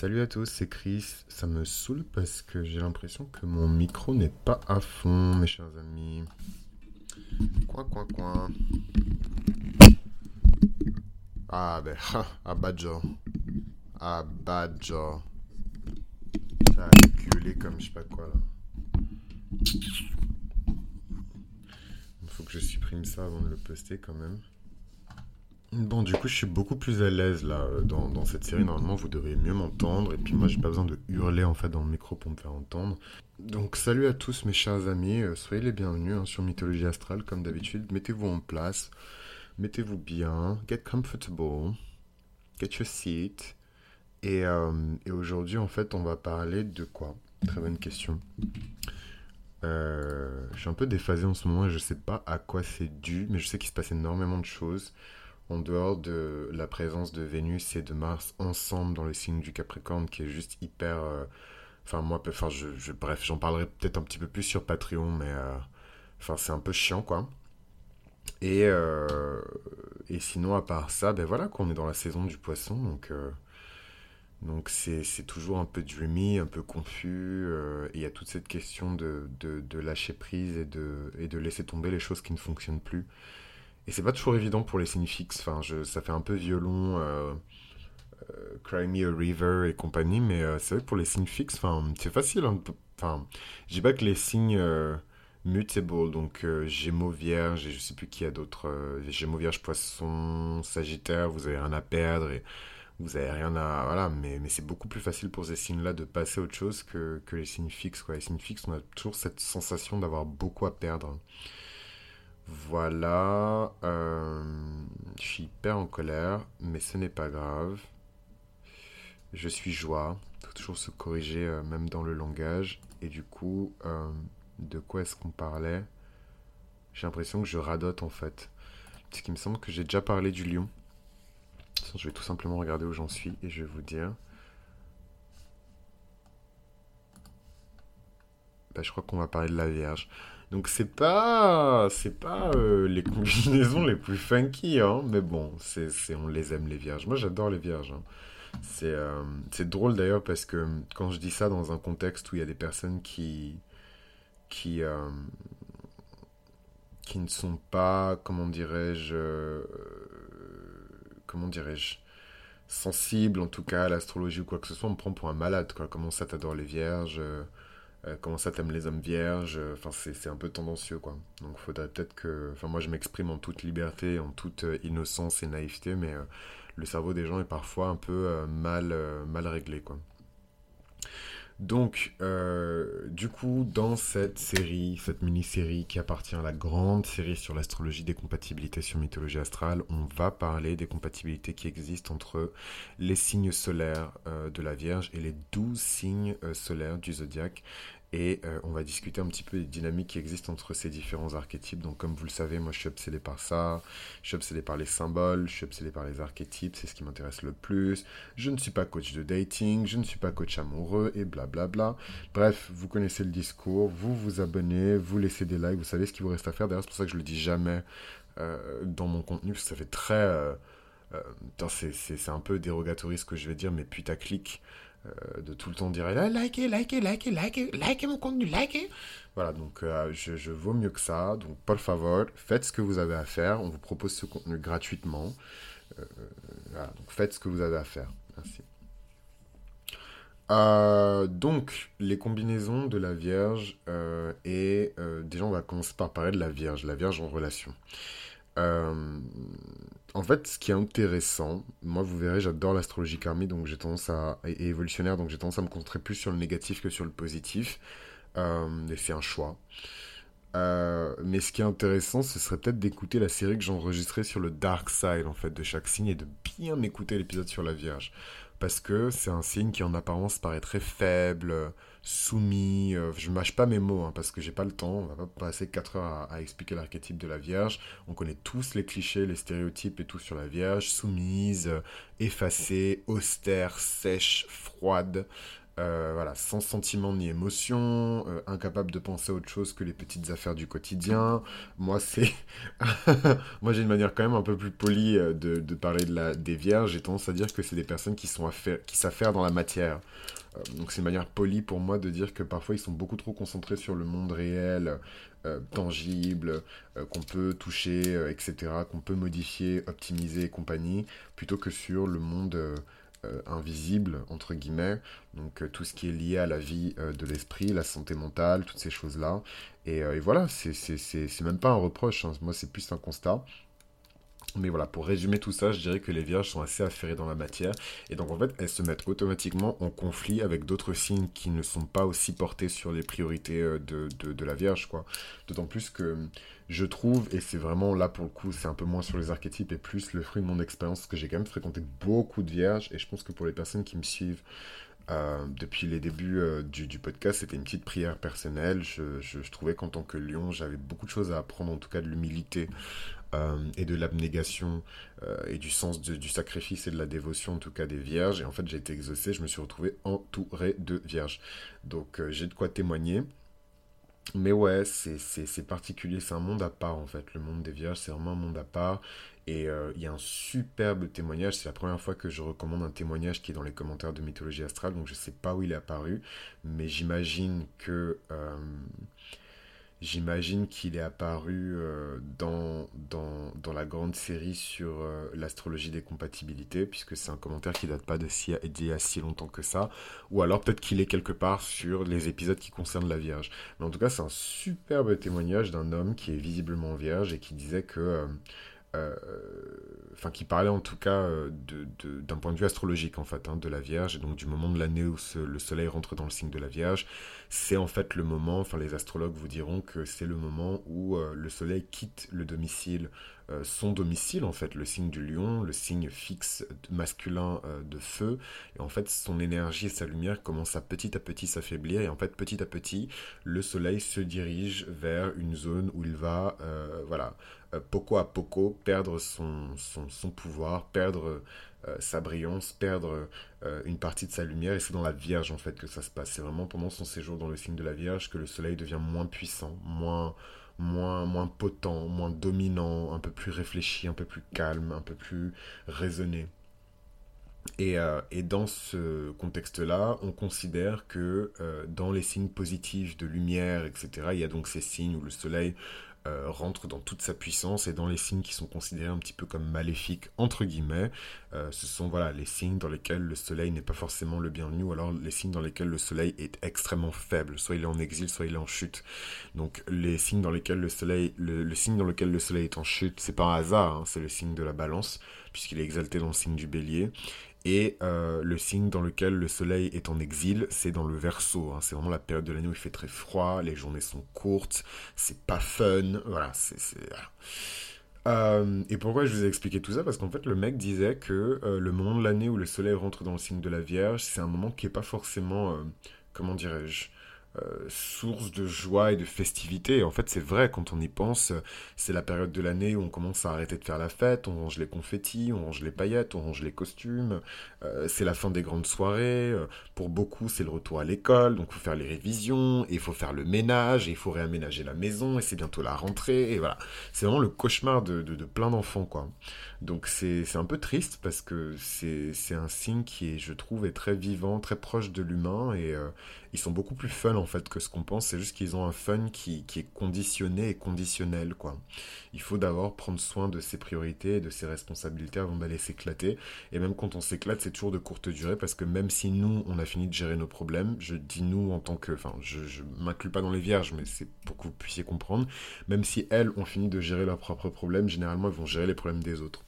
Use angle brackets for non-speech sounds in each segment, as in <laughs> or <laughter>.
Salut à tous, c'est Chris. Ça me saoule parce que j'ai l'impression que mon micro n'est pas à fond, mes chers amis. Coin, coin, coin. Ah ben, <laughs> ha, abadjo. Abadjo. Ça a gueulé comme je sais pas quoi là. Il faut que je supprime ça avant de le poster quand même. Bon, du coup, je suis beaucoup plus à l'aise là euh, dans, cette série. Normalement, vous devriez mieux m'entendre. Et puis, moi, j'ai pas besoin de hurler en fait dans le micro pour me faire entendre. Donc, salut à tous mes chers amis. Euh, soyez les bienvenus hein, sur Mythologie Astrale, comme d'habitude. Mettez-vous en place. Mettez-vous bien. Get comfortable. Get your seat. Et, euh, aujourd'hui, en fait, on va parler de quoi? Très bonne question. Je suis un peu déphasé en ce moment et je sais pas à quoi c'est dû, mais je sais qu'il se passe énormément de choses en dehors de la présence de Vénus et de Mars ensemble dans le signe du Capricorne qui est juste hyper euh, enfin moi enfin je, bref j'en parlerai peut-être un petit peu plus sur Patreon mais euh, c'est un peu chiant quoi. Et euh, et sinon à part ça ben voilà qu'on est dans la saison du poisson donc donc c'est toujours un peu dreamy un peu confus et il y a toute cette question de, de, de lâcher prise et de et de laisser tomber les choses qui ne fonctionnent plus et c'est pas toujours évident pour les signes fixes. Enfin, je, ça fait un peu violon, euh, euh, Cry Me a River et compagnie, mais euh, c'est vrai que pour les signes fixes, enfin, c'est facile. hein. Enfin, je dis pas que les signes euh, mutable, donc Gémeaux, Vierge, et je sais plus qui a d'autres, Gémeaux, Vierge, Poisson, Sagittaire, vous avez rien à perdre et vous avez rien à. Voilà, mais, mais c'est beaucoup plus facile pour ces signes-là de passer à autre chose que, que les signes fixes, quoi. Les signes fixes, on a toujours cette sensation d'avoir beaucoup à perdre. Voilà, euh, je suis hyper en colère, mais ce n'est pas grave. Je suis joie. Faut toujours se corriger, euh, même dans le langage. Et du coup, euh, de quoi est-ce qu'on parlait? J'ai l'impression que je radote en fait. Parce qu'il me semble que j'ai déjà parlé du lion. Je vais tout simplement regarder où j'en suis et je vais vous dire. Bah, je crois qu'on va parler de la Vierge. Donc c'est pas, pas euh, les combinaisons les plus funky, hein, mais bon, c'est, on les aime les vierges. Moi j'adore les vierges. hein. C'est, euh, c'est drôle d'ailleurs parce que quand je dis ça dans un contexte où il y a des personnes qui, qui, euh, qui ne sont pas, comment dirais-je, euh, comment dirais-je, sensibles en tout cas à l'astrologie ou quoi que ce soit, on me prend pour un malade, quoi. Comment ça t'adore les vierges? Euh, comment ça t'aimes les hommes vierges? euh, Enfin, c'est un peu tendancieux, quoi. Donc, faudrait peut-être que. Enfin, moi, je m'exprime en toute liberté, en toute euh, innocence et naïveté, mais le cerveau des gens est parfois un peu mal, réglé. Donc, euh, du coup, dans cette série, cette mini-série qui appartient à la grande série sur l'astrologie des compatibilités sur mythologie astrale, on va parler des compatibilités qui existent entre les signes solaires euh, de la Vierge et les 12 signes euh, solaires du zodiaque. Et euh, on va discuter un petit peu des dynamiques qui existent entre ces différents archétypes. Donc, comme vous le savez, moi je suis obsédé par ça. Je suis obsédé par les symboles, je suis obsédé par les archétypes, c'est ce qui m'intéresse le plus. Je ne suis pas coach de dating, je ne suis pas coach amoureux et blablabla. Bref, vous connaissez le discours, vous vous abonnez, vous laissez des likes, vous savez ce qu'il vous reste à faire. D'ailleurs, c'est pour ça que je le dis jamais euh, dans mon contenu, parce que ça fait très... euh, euh, c'est un peu dérogatoire ce que je vais dire, mais putaclic de tout le temps dire Ah, likez, likez, likez, likez, likez mon contenu, likez. Voilà, donc euh, je, je vaux mieux que ça. Donc, por favor, faites ce que vous avez à faire. On vous propose ce contenu gratuitement. Euh, voilà, donc faites ce que vous avez à faire. Merci. Euh, donc, les combinaisons de la Vierge, euh, et euh, déjà, on va commencer par parler de la Vierge, la Vierge en relation. En fait, ce qui est intéressant, moi, vous verrez, j'adore l'astrologie karmique, donc j'ai tendance à, et évolutionnaire, donc j'ai tendance à me concentrer plus sur le négatif que sur le positif. Euh, et c'est un choix. Euh, mais ce qui est intéressant, ce serait peut-être d'écouter la série que j'ai enregistrée sur le dark side, en fait, de chaque signe et de bien écouter l'épisode sur la Vierge. Parce que c'est un signe qui en apparence paraît très faible, soumis. euh, je mâche pas mes mots, hein, parce que j'ai pas le temps. On va pas passer 4 heures à, expliquer l'archétype de la Vierge. On connaît tous les clichés, les stéréotypes et tout sur la Vierge. Soumise, euh, effacée, austère, sèche, froide. Euh, voilà, sans sentiment ni émotion, euh, incapable de penser à autre chose que les petites affaires du quotidien. Moi, c'est, <laughs> moi j'ai une manière quand même un peu plus polie euh, de, parler de la des vierges. J'ai tendance à dire que c'est des personnes qui sont qui faire dans la matière. donc c'est une manière polie pour moi de dire que parfois ils sont beaucoup trop concentrés sur le monde réel, tangible, qu'on peut toucher, etc., qu'on peut modifier, optimiser et compagnie, plutôt que sur le monde euh, invisible, entre guillemets, donc euh, tout ce qui est lié à la vie euh, de l'esprit, la santé mentale, toutes ces choses-là. Et, voilà, c'est même pas un reproche, hein. moi c'est plus un constat. Mais voilà, pour résumer tout ça, je dirais que les vierges sont assez affairées dans la matière. Et donc en fait, elles se mettent automatiquement en conflit avec d'autres signes qui ne sont pas aussi portés sur les priorités de, de, la vierge, quoi. D'autant plus que je trouve, et c'est vraiment là pour le coup, c'est un peu moins sur les archétypes et plus le fruit de mon expérience, que j'ai quand même fréquenté beaucoup de vierges, et je pense que pour les personnes qui me suivent euh, depuis les débuts euh, du, podcast, c'était une petite prière personnelle. Je, trouvais qu'en tant que lion, j'avais beaucoup de choses à apprendre, en tout cas de l'humilité euh, et de l'abnégation et du sens du sacrifice et de la dévotion, en tout cas des vierges. Et en fait, j'ai été exaucé, je me suis retrouvé entouré de vierges. Donc, j'ai de quoi témoigner. Mais ouais, c'est particulier, c'est un monde à part en fait. Le monde des vierges, c'est vraiment un monde à part. Et euh, il y a un superbe témoignage, c'est la première fois que je recommande un témoignage qui est dans les commentaires de Mythologie Astrale, donc je ne sais pas où il est apparu, mais j'imagine que... Euh, J'imagine qu'il est apparu euh, dans, dans, dans, la grande série sur euh, l'astrologie des compatibilités, puisque c'est un commentaire qui date pas de si, d'il y a si longtemps que ça, ou alors peut-être qu'il est quelque part sur les épisodes qui concernent la Vierge. Mais en tout cas, c'est un superbe témoignage d'un homme qui est visiblement vierge et qui disait que euh, enfin qui parlait en tout cas euh, d'un point de vue astrologique en fait hein, de la Vierge et donc du moment de l'année où le Soleil rentre dans le signe de la Vierge, c'est en fait le moment, enfin les astrologues vous diront que c'est le moment où euh, le Soleil quitte le domicile, son domicile en fait, le signe du Lion, le signe fixe masculin de feu, et en fait son énergie et sa lumière commencent à petit à petit s'affaiblir. Et en fait petit à petit le Soleil se dirige vers une zone où il va voilà euh, poco à poco perdre son, son, pouvoir, perdre euh, sa brillance, perdre euh, une partie de sa lumière. Et c'est dans la Vierge en fait que ça se passe. C'est vraiment pendant son séjour dans le signe de la Vierge que le Soleil devient moins puissant, moins, moins, moins potent, moins dominant, un peu plus réfléchi, un peu plus calme, un peu plus raisonné. Et, et, dans ce contexte-là, on considère que dans les signes positifs de lumière, etc., il y a donc ces signes où le soleil euh, rentre dans toute sa puissance et dans les signes qui sont considérés un petit peu comme maléfiques, entre guillemets, euh, ce sont voilà, les signes dans lesquels le soleil n'est pas forcément le bienvenu, ou alors les signes dans lesquels le soleil est extrêmement faible, soit il est en exil, soit il est en chute. Donc les signes dans lesquels le soleil, le, signe dans lequel le soleil est en chute, c'est un hasard, hein, c'est le signe de la balance, puisqu'il est exalté dans le signe du bélier. Et euh, le signe dans lequel le soleil est en exil, c'est dans le verso. Hein. C'est vraiment la période de l'année où il fait très froid, les journées sont courtes, c'est pas fun. Voilà, c'est. Euh, et pourquoi je vous ai expliqué tout ça? Parce qu'en fait, le mec disait que euh, le moment de l'année où le soleil rentre dans le signe de la Vierge, c'est un moment qui est pas forcément. comment dirais-je euh, source de joie et de festivité. en fait, c'est vrai, quand on y pense, c'est la période de l'année où on commence à arrêter de faire la fête, on range les confettis, on range les paillettes, on range les costumes, euh, c'est la fin des grandes soirées, euh, pour beaucoup, c'est le retour à l'école, donc il faut faire les révisions, il faut faire le ménage, il faut réaménager la maison, et c'est bientôt la rentrée, et voilà. C'est vraiment le cauchemar de, de plein d'enfants, quoi. Donc c'est un peu triste parce que c'est un signe qui est, je trouve, est très vivant, très proche de l'humain et euh, ils sont beaucoup plus fun en fait que ce qu'on pense. C'est juste qu'ils ont un fun qui, qui, est conditionné et conditionnel quoi. Il faut d'abord prendre soin de ses priorités et de ses responsabilités avant d'aller s'éclater. Et même quand on s'éclate, c'est toujours de courte durée parce que même si nous, on a fini de gérer nos problèmes, je dis nous en tant que, enfin, je, je m'inclus pas dans les vierges, mais c'est pour que vous puissiez comprendre. Même si elles ont fini de gérer leurs propres problèmes, généralement elles vont gérer les problèmes des autres.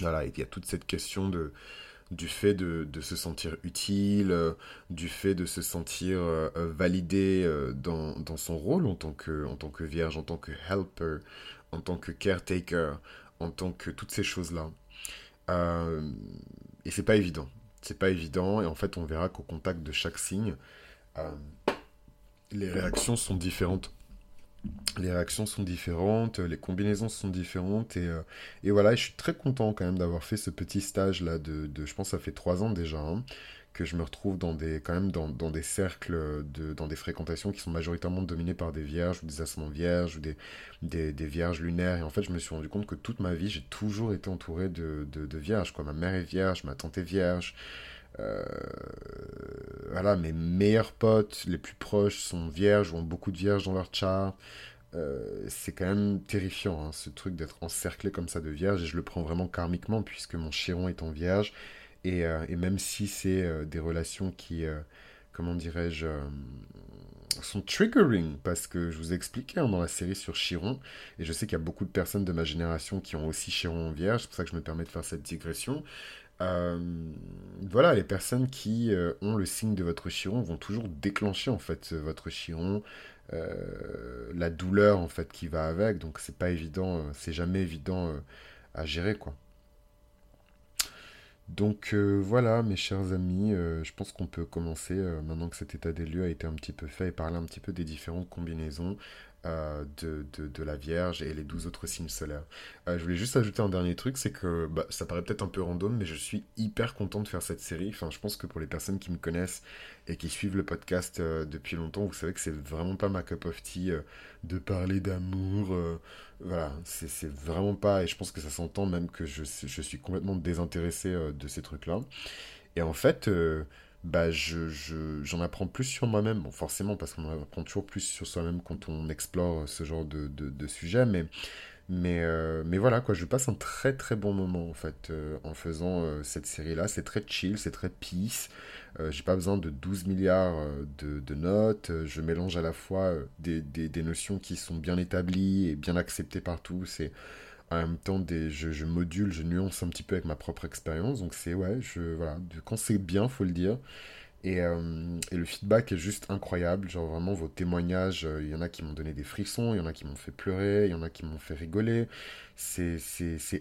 Voilà, il y a toute cette question de, du fait de, se sentir utile, euh, du fait de se sentir euh, euh, validé dans, son rôle en tant, que, en tant que vierge, en tant que helper, en tant que caretaker, en tant que toutes ces choses-là. et c'est pas évident. C'est pas évident, et en fait, on verra qu'au contact de chaque signe, les réactions sont différentes les réactions sont différentes, les combinaisons sont différentes, et, euh, et voilà, je suis très content quand même d'avoir fait ce petit stage là de, de, je pense ça fait trois ans déjà, hein, que je me retrouve dans des, quand même dans, dans des cercles, de, dans des fréquentations qui sont majoritairement dominées par des vierges ou des ascendants vierges ou des, des, des, vierges lunaires. Et en fait, je me suis rendu compte que toute ma vie, j'ai toujours été entouré de, de, de, vierges. Quoi. Ma mère est vierge, ma tante est vierge. Euh, voilà, mes meilleurs potes, les plus proches, sont vierges ont beaucoup de vierges dans leur chart. Euh, c'est quand même terrifiant, hein, ce truc d'être encerclé comme ça de vierges, et je le prends vraiment karmiquement, puisque mon chiron est en vierge, et, euh, même si c'est euh, des relations qui, comment dirais-je, sont triggering, parce que je vous ai expliqué hein, dans la série sur Chiron, et je sais qu'il y a beaucoup de personnes de ma génération qui ont aussi Chiron en vierge, c'est pour ça que je me permets de faire cette digression. Voilà, les personnes qui ont le signe de votre chiron vont toujours déclencher en fait votre chiron, euh, la douleur en fait qui va avec. Donc c'est pas évident, euh, c'est jamais évident euh, à gérer quoi. Donc voilà, mes chers amis, je pense qu'on peut commencer, maintenant que cet état des lieux a été un petit peu fait, et parler un petit peu des différentes combinaisons euh, de, de, la Vierge et les douze autres signes solaires. Euh, je voulais juste ajouter un dernier truc, c'est que bah, ça paraît peut-être un peu random, mais je suis hyper content de faire cette série. Enfin, je pense que pour les personnes qui me connaissent et qui suivent le podcast euh, depuis longtemps, vous savez que c'est vraiment pas ma cup of tea de parler d'amour. voilà, c'est vraiment pas, et je pense que ça s'entend même que je, je, suis complètement désintéressé de ces trucs-là. Et en fait, bah, je, j'en apprends plus sur moi-même. Forcément, parce qu'on apprend toujours plus sur soi-même quand on explore ce genre de, de, sujet, mais, mais, euh, mais voilà, quoi, je passe un très très bon moment en fait euh, en faisant euh, cette série-là. C'est très chill, c'est très peace. j'ai pas besoin de 12 milliards de, de notes. Je mélange à la fois des, des, des, notions qui sont bien établies et bien acceptées par tous. En même temps, des, je, je, module, je nuance un petit peu avec ma propre expérience. Donc c'est, ouais, je, voilà, quand c'est bien, faut le dire. Et, euh, et, le feedback est juste incroyable. Genre vraiment vos témoignages, euh, il y en a qui m'ont donné des frissons, il y en a qui m'ont fait pleurer, il y en a qui m'ont fait rigoler. C'est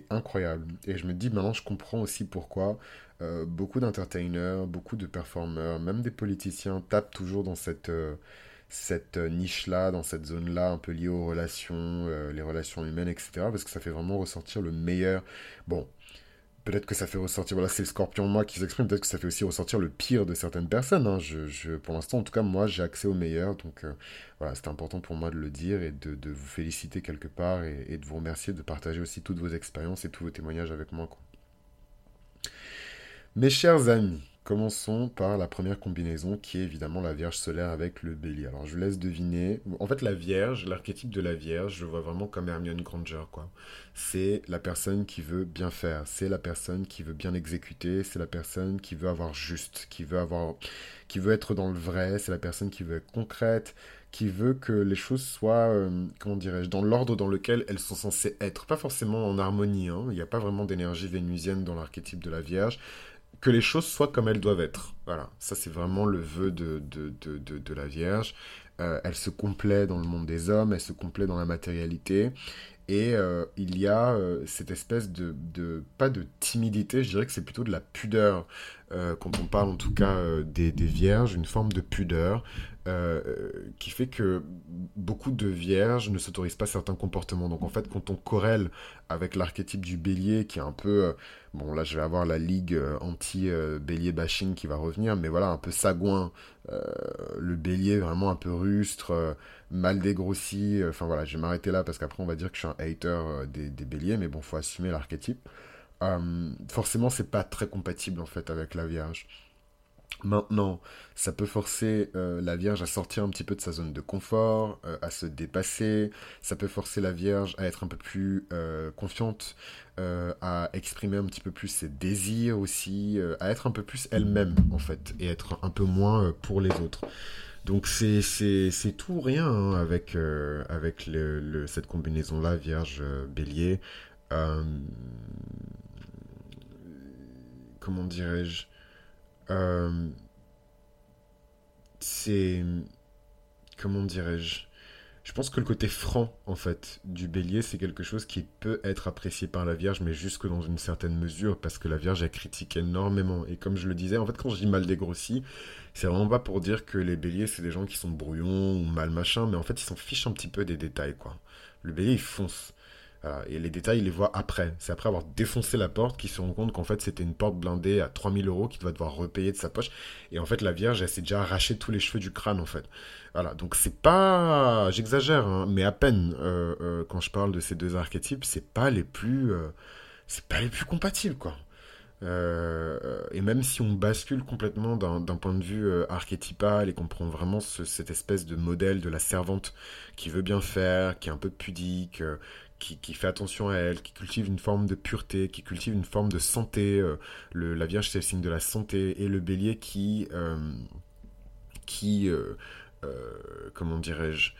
incroyable. Et je me dis maintenant je comprends aussi pourquoi euh, beaucoup d'entertainers, beaucoup de performeurs, même des politiciens tapent toujours dans cette cette euh, niche-là, dans cette zone-là, un peu liée aux relations, euh, les relations humaines, etc. Parce que ça fait vraiment ressortir le meilleur. Bon, peut-être que ça fait ressortir, voilà, c'est le scorpion moi qui s'exprime, peut-être que ça fait aussi ressortir le pire de certaines personnes. Hein. Je, pour l'instant, en tout cas, moi, j'ai accès au meilleur. Donc euh, voilà, c'est important pour moi de le dire et de, vous féliciter quelque part et, de vous remercier de partager aussi toutes vos expériences et tous vos témoignages avec moi. Mes chers amis, Commençons par la première combinaison qui est évidemment la Vierge solaire avec le bélier. Alors je vous laisse deviner. En fait, la Vierge, l'archétype de la Vierge, je vois vraiment comme Hermione Granger. quoi. C'est la personne qui veut bien faire, c'est la personne qui veut bien exécuter, c'est la personne qui veut avoir juste, qui veut, avoir, qui veut être dans le vrai, c'est la personne qui veut être concrète, qui veut que les choses soient, euh, comment dirais-je, dans l'ordre dans lequel elles sont censées être. Pas forcément en harmonie, hein. il n'y a pas vraiment d'énergie vénusienne dans l'archétype de la Vierge, que les choses soient comme elles doivent être. Voilà, ça c'est vraiment le vœu de, de, de, de, la Vierge. Euh, elle se complaît dans le monde des hommes, elle se complaît dans la matérialité. Et euh, il y a euh, cette espèce de, de, pas de timidité, je dirais que c'est plutôt de la pudeur. quand on parle en tout cas des, des, vierges, une forme de pudeur qui fait que beaucoup de vierges ne s'autorisent pas certains comportements. Donc en fait, quand on corrèle avec l'archétype du bélier qui est un peu Bon, là, je vais avoir la ligue euh, anti-bélier bashing qui va revenir, mais voilà, un peu sagouin. Euh, le bélier vraiment un peu rustre, euh, mal dégrossi. Enfin voilà, je vais m'arrêter là parce qu'après, on va dire que je suis un hater des, des, béliers, mais bon, faut assumer l'archétype. forcément, c'est pas très compatible en fait avec la Vierge. Maintenant, ça peut forcer euh, la Vierge à sortir un petit peu de sa zone de confort, euh, à se dépasser. Ça peut forcer la Vierge à être un peu plus euh, confiante, à exprimer un petit peu plus ses désirs aussi, à être un peu plus elle-même en fait, et être un peu moins pour les autres. Donc c'est, c'est, c'est tout ou rien hein, avec, avec cette combinaison-là, Vierge Bélier. comment dirais-je? Euh, c'est. Comment dirais-je? Je pense que le côté franc, en fait, du bélier, c'est quelque chose qui peut être apprécié par la Vierge, mais jusque dans une certaine mesure, parce que la Vierge, elle critique énormément. Et comme je le disais, en fait, quand je dis mal dégrossi, c'est vraiment pas pour dire que les béliers, c'est des gens qui sont brouillons ou mal machin, mais en fait, ils s'en fichent un petit peu des détails, quoi. Le bélier, il fonce. Et les détails, ils les voient après. C'est après avoir défoncé la porte qu'ils se rendent compte qu'en fait, c'était une porte blindée à 3000 euros qu'il doit devoir repayer de sa poche. Et en fait, la Vierge, elle s'est déjà arraché tous les cheveux du crâne, en fait. Voilà, donc c'est pas... J'exagère, hein, mais à peine, euh, euh, quand je parle de ces deux archétypes, c'est pas les plus... Euh, c'est pas les plus compatibles, quoi. et même si on bascule complètement d'un point de vue archétypal et qu'on prend vraiment cette espèce de modèle de la servante qui veut bien faire, qui est un peu pudique, qui, fait attention à elle, qui cultive une forme de pureté, qui cultive une forme de santé. Euh, le, la Vierge, c'est le signe de la santé. Et le bélier qui... Euh, qui euh, comment dirais-je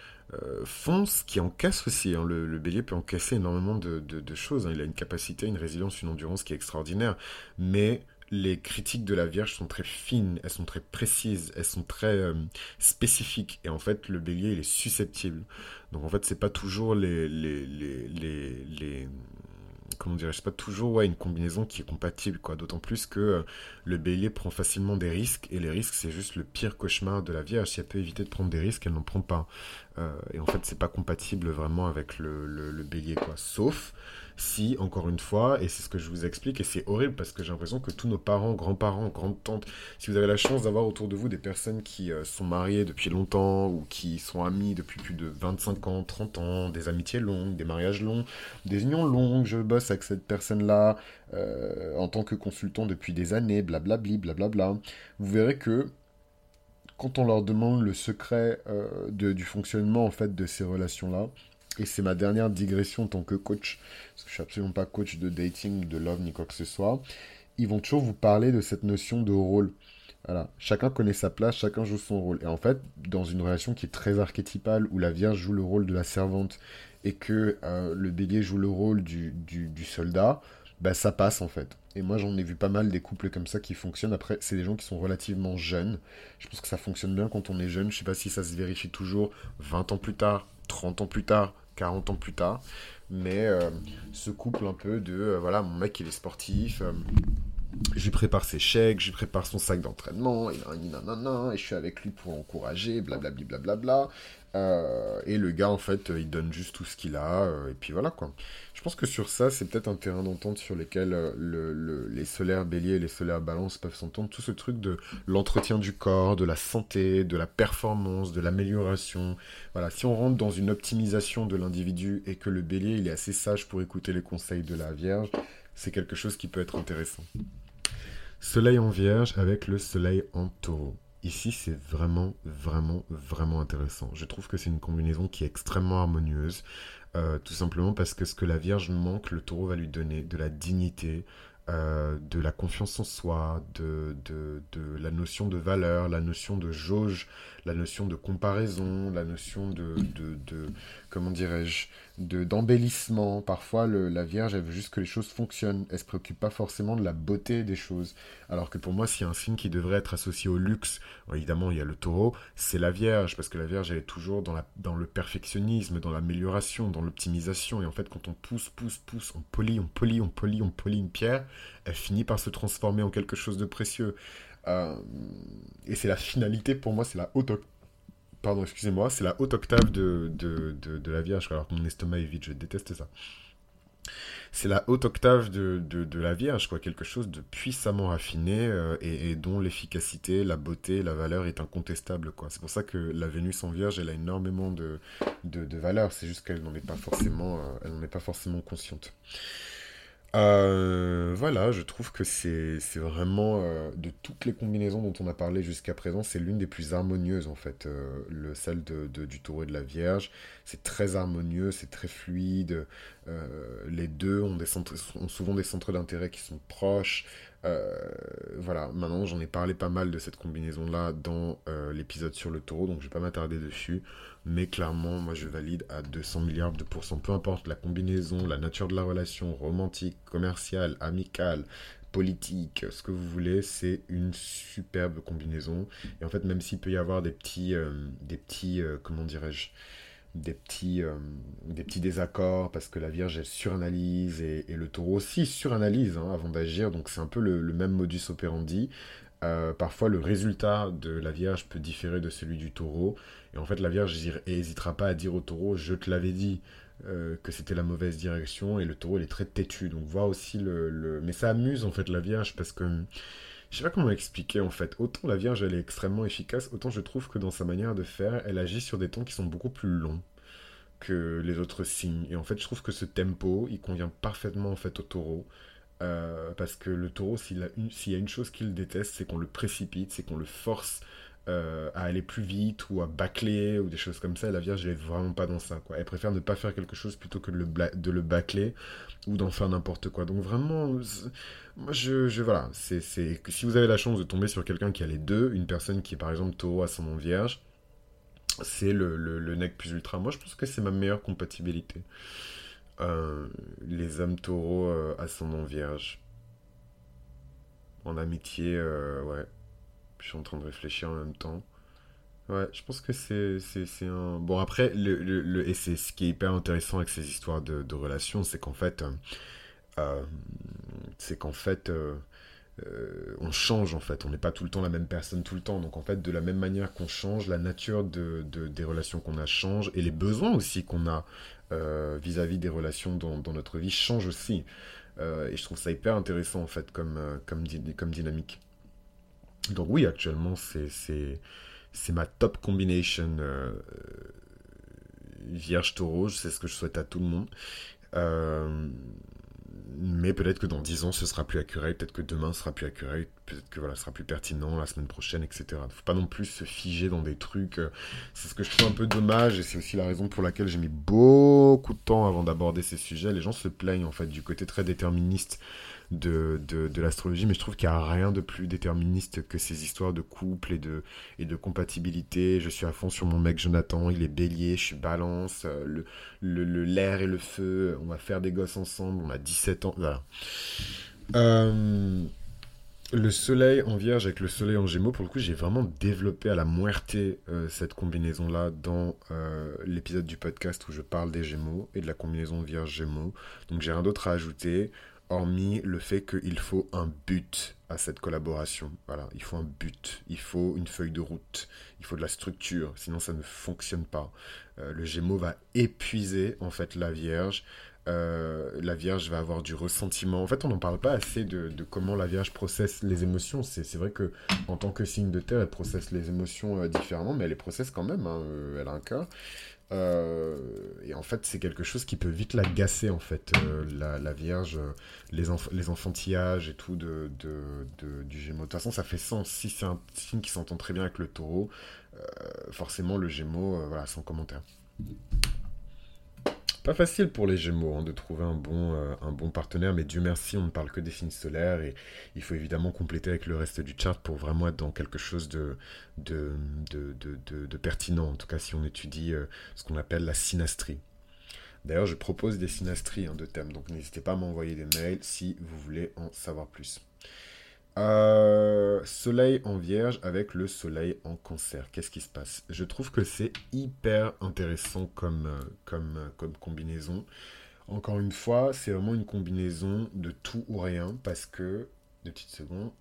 fonce, qui encaisse aussi. Hein. Le, bélier peut encaisser énormément de, choses. Hein. Il a une capacité, une résilience, une endurance qui est extraordinaire. Mais les critiques de la Vierge sont très fines, elles sont très précises, elles sont très euh, spécifiques. Et en fait, le bélier, il est susceptible. Donc en fait, c'est pas toujours les, les, les, les, comment dirais-je, pas toujours une combinaison qui est compatible, quoi. D'autant plus que euh, le bélier prend facilement des risques, et les risques, c'est juste le pire cauchemar de la Vierge. Si elle peut éviter de prendre des risques, elle n'en prend pas. Euh, et en fait, c'est pas compatible vraiment avec le, bélier, quoi. Sauf si, encore une fois, et c'est ce que je vous explique, et c'est horrible parce que j'ai l'impression que tous nos parents, grands-parents, grandes-tantes, si vous avez la chance d'avoir autour de vous des personnes qui euh, sont mariées depuis longtemps ou qui sont amies depuis plus de 25 ans, 30 ans, des amitiés longues, des mariages longs, des unions longues, je bosse avec cette personne-là euh, en tant que consultant depuis des années, blablabli, blablabla, vous verrez que quand on leur demande le secret euh, du fonctionnement en fait de ces relations-là, et c'est ma dernière digression en tant que coach, parce que je suis absolument pas coach de dating, de love, ni quoi que ce soit. Ils vont toujours vous parler de cette notion de rôle. Voilà. Chacun connaît sa place, chacun joue son rôle. Et en fait, dans une relation qui est très archétypale, où la Vierge joue le rôle de la servante et que euh, le bélier joue le rôle du, soldat, bah, ça passe en fait. Et moi, j'en ai vu pas mal des couples comme ça qui fonctionnent. Après, c'est des gens qui sont relativement jeunes. Je pense que ça fonctionne bien quand on est jeune. Je sais pas si ça se vérifie toujours 20 ans plus tard, 30 ans plus tard, 40 ans plus tard. Mais euh, ce couple un peu de, euh, voilà, mon mec il est sportif, euh, je lui prépare ses chèques, je lui prépare son sac d'entraînement, et, et je suis avec lui pour l'encourager, blablabla, blablabla. Euh, et le gars, en fait, il donne juste tout ce qu'il a, et puis voilà, quoi. Je pense que sur ça, c'est peut-être un terrain d'entente sur lequel le, les solaires béliers et les solaires balance peuvent s'entendre. Tout ce truc de l'entretien du corps, de la santé, de la performance, de l'amélioration. Voilà, si on rentre dans une optimisation de l'individu et que le bélier, il est assez sage pour écouter les conseils de la Vierge, c'est quelque chose qui peut être intéressant. Soleil en vierge avec le soleil en taureau. Ici, c'est vraiment, vraiment, vraiment intéressant. Je trouve que c'est une combinaison qui est extrêmement harmonieuse, euh, tout simplement parce que ce que la Vierge manque, le taureau va lui donner de la dignité, euh, de la confiance en soi, de, la notion de valeur, la notion de jauge, la notion de comparaison, la notion de comment dirais-je, d'embellissement. Parfois, la Vierge, elle veut juste que les choses fonctionnent. Elle se préoccupe pas forcément de la beauté des choses. Alors que pour moi, s'il y a un signe qui devrait être associé au luxe, évidemment, il y a le taureau, c'est la Vierge, parce que la Vierge, elle est toujours dans, la, dans le perfectionnisme, dans l'amélioration, dans l'optimisation. Et en fait, quand on pousse, pousse, pousse, on polie, on polie, on polie, on polie une pierre, elle finit par se transformer en quelque chose de précieux. Euh, et c'est la finalité, pour moi, c'est la haute pardon, excusez-moi, c'est la haute octave de, la Vierge, alors que mon estomac est vide, je déteste ça. C'est la haute octave de, la Vierge, quoi, quelque chose de puissamment raffiné euh, et, dont l'efficacité, la beauté, la valeur est incontestable, quoi. C'est pour ça que la Vénus en Vierge, elle a énormément de, valeur, c'est juste qu'elle n'en est pas forcément, euh, elle n'en est pas forcément consciente. Euh, voilà, je trouve que c'est vraiment, euh, de toutes les combinaisons dont on a parlé jusqu'à présent, c'est l'une des plus harmonieuses en fait, euh, le, celle de, du taureau et de la Vierge. C'est très harmonieux, c'est très fluide. les deux ont, des centres, ont souvent des centres d'intérêt qui sont proches. Voilà, maintenant j'en ai parlé pas mal de cette combinaison-là dans l'épisode sur le taureau, donc je vais pas m'attarder dessus. Mais clairement, moi je valide à 200 milliards de pourcents. Peu importe la combinaison, la nature de la relation, romantique, commerciale, amicale, politique, ce que vous voulez, c'est une superbe combinaison. Et en fait, même s'il peut y avoir des petits, euh, des petits, euh, comment dirais-je, des petits, euh, des petits désaccords parce que la Vierge elle suranalyse et, le Taureau aussi suranalyse hein, avant d'agir. Donc c'est un peu le, le, même modus operandi. parfois, le résultat de la Vierge peut différer de celui du Taureau. Et en fait, la Vierge n'hésitera pas à dire au taureau, je te l'avais dit. euh, que c'était la mauvaise direction et le taureau il est très têtu donc voir aussi le, mais ça amuse en fait la vierge parce que je sais pas comment expliquer en fait. Autant la vierge elle est extrêmement efficace autant je trouve que dans sa manière de faire elle agit sur des temps qui sont beaucoup plus longs que les autres signes. Et en fait je trouve que ce tempo il convient parfaitement en fait au taureau. Euh, parce que le taureau s'il y a une chose qu'il déteste c'est qu'on le précipite c'est qu'on le force euh, à aller plus vite ou à bâcler ou des choses comme ça. la Vierge, elle est vraiment pas dans ça. Elle préfère ne pas faire quelque chose plutôt que de le, de le bâcler ou d'en faire n'importe quoi. Donc vraiment, moi je, voilà, si vous avez la chance de tomber sur quelqu'un qui a les deux, une personne qui est par exemple taureau ascendant Vierge, c'est le, le, nec plus ultra. Moi je pense que c'est ma meilleure compatibilité. Euh, les âmes taureaux euh, ascendant Vierge. En amitié, ouais. Je suis en train de réfléchir en même temps. Ouais, je pense que c'est, un... Bon, après, le, le, et c'est ce qui est hyper intéressant avec ces histoires de, de relations, c'est qu'en fait... Euh, c'est qu'en fait... Euh, euh, on change en fait, on n'est pas tout le temps la même personne tout le temps. Donc en fait, de la même manière qu'on change, la nature de, de des relations qu'on a change et les besoins aussi qu'on a vis-à-vis des relations dans, dans, notre vie changent aussi. et je trouve ça hyper intéressant en fait comme, comme, comme dynamique. Donc oui, actuellement, c'est ma top combination euh, Vierge Taureau. C'est ce que je souhaite à tout le monde. Euh, mais peut-être que dans 10 ans, ce sera plus accurate. Peut-être que demain sera plus accurate. Peut-être que voilà, ce sera plus pertinent la semaine prochaine, etc. Il ne faut pas non plus se figer dans des trucs. Euh, c'est ce que je trouve un peu dommage. Et c'est aussi la raison pour laquelle j'ai mis beaucoup de temps avant d'aborder ces sujets. Les gens se plaignent en fait du côté très déterministe de, de, l'astrologie, mais je trouve qu'il n'y a rien de plus déterministe que ces histoires de couple et de, et de compatibilité. Je suis à fond sur mon mec Jonathan, il est bélier, je suis balance, euh, le, le, l'air et le feu, on va faire des gosses ensemble, on a 17 ans, voilà. Euh, le soleil en vierge avec le soleil en gémeaux, pour le coup, j'ai vraiment développé à la muerte euh, cette combinaison-là dans l'épisode du podcast où je parle des gémeaux et de la combinaison vierge-gémeaux. Donc j'ai rien d'autre à ajouter hormis le fait qu'il faut un but à cette collaboration. Voilà, il faut un but, il faut une feuille de route, il faut de la structure, sinon ça ne fonctionne pas. Euh, le Gémeaux va épuiser en fait la Vierge. Euh, la Vierge va avoir du ressentiment. En fait, on n'en parle pas assez de, comment la Vierge processe les émotions. C'est vrai que en tant que signe de terre, elle processe les émotions euh, différemment, mais elle les processe quand même. Hein. elle a un cœur. Euh, et en fait, c'est quelque chose qui peut vite l'agacer, en fait, euh, la, Vierge, les, les enfantillages et tout de, de, du Gémeaux. De toute façon, ça fait sens. Si c'est un signe qui s'entend très bien avec le taureau, euh, forcément, le Gémeaux, voilà, sans commentaire. Pas facile pour les Gémeaux hein, de trouver un bon, euh, un bon partenaire, mais Dieu merci, on ne parle que des signes solaires et il faut évidemment compléter avec le reste du chart pour vraiment être dans quelque chose de, pertinent, en tout cas si on étudie euh, ce qu'on appelle la synastrie. D'ailleurs, je propose des synastries hein, de thèmes, donc n'hésitez pas à m'envoyer des mails si vous voulez en savoir plus. Euh, soleil en vierge avec le soleil en cancer. Qu'est-ce qui se passe? Je trouve que c'est hyper intéressant comme, euh, euh, comme combinaison. Encore une fois, c'est vraiment une combinaison de tout ou rien parce que... Deux petites secondes.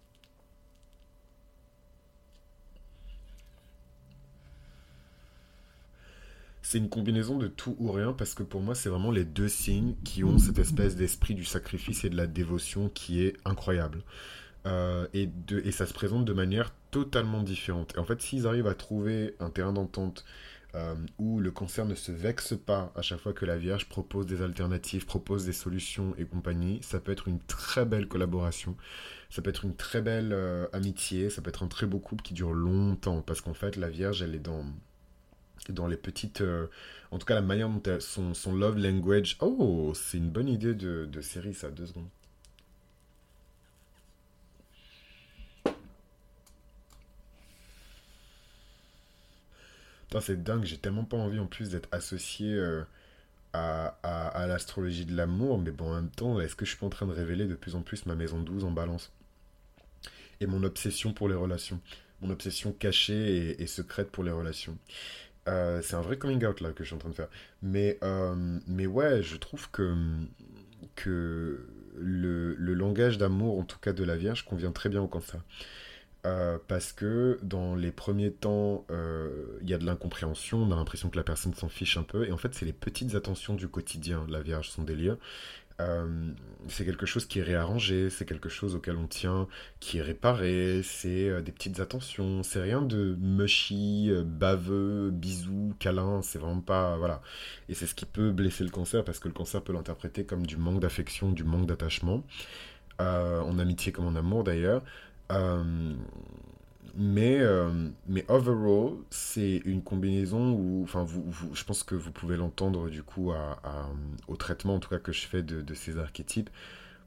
C'est une combinaison de tout ou rien parce que pour moi, c'est vraiment les deux signes qui ont cette espèce d'esprit du sacrifice et de la dévotion qui est incroyable. Euh, et, de, et ça se présente de manière totalement différente. Et en fait, s'ils arrivent à trouver un terrain d'entente euh, où le cancer ne se vexe pas à chaque fois que la Vierge propose des alternatives, propose des solutions et compagnie, ça peut être une très belle collaboration. Ça peut être une très belle euh, amitié, ça peut être un très beau couple qui dure longtemps. Parce qu'en fait, la Vierge, elle est dans, dans les petites... en tout cas, la manière dont elle, son, son love language... Oh, c'est une bonne idée de, de série, ça, deux secondes. C'est dingue, j'ai tellement pas envie en plus d'être associé euh, à, l'astrologie de l'amour, mais bon, en même temps, est-ce que je suis pas en train de révéler de plus en plus ma maison 12 en balance? Et mon obsession pour les relations, mon obsession cachée et, secrète pour les relations. Euh, c'est un vrai coming out là que je suis en train de faire. Mais, euh, mais ouais, je trouve que, que le, le langage d'amour, en tout cas de la Vierge, convient très bien au cancer. Euh, parce que dans les premiers temps, euh, il y a de l'incompréhension, on a l'impression que la personne s'en fiche un peu, et en fait, c'est les petites attentions du quotidien, la Vierge, son délire. Euh, c'est quelque chose qui est réarrangé, c'est quelque chose auquel on tient, qui est réparé, c'est des petites attentions, c'est rien de mushy, baveux, bisous, câlin, c'est vraiment pas. Voilà. Et c'est ce qui peut blesser le cancer, parce que le cancer peut l'interpréter comme du manque d'affection, du manque d'attachement, en amitié comme en amour d'ailleurs. Euh, mais, euh, mais overall, c'est une combinaison où, enfin, vous, je pense que vous pouvez l'entendre du coup au traitement, en tout cas que je fais de, de ces archétypes.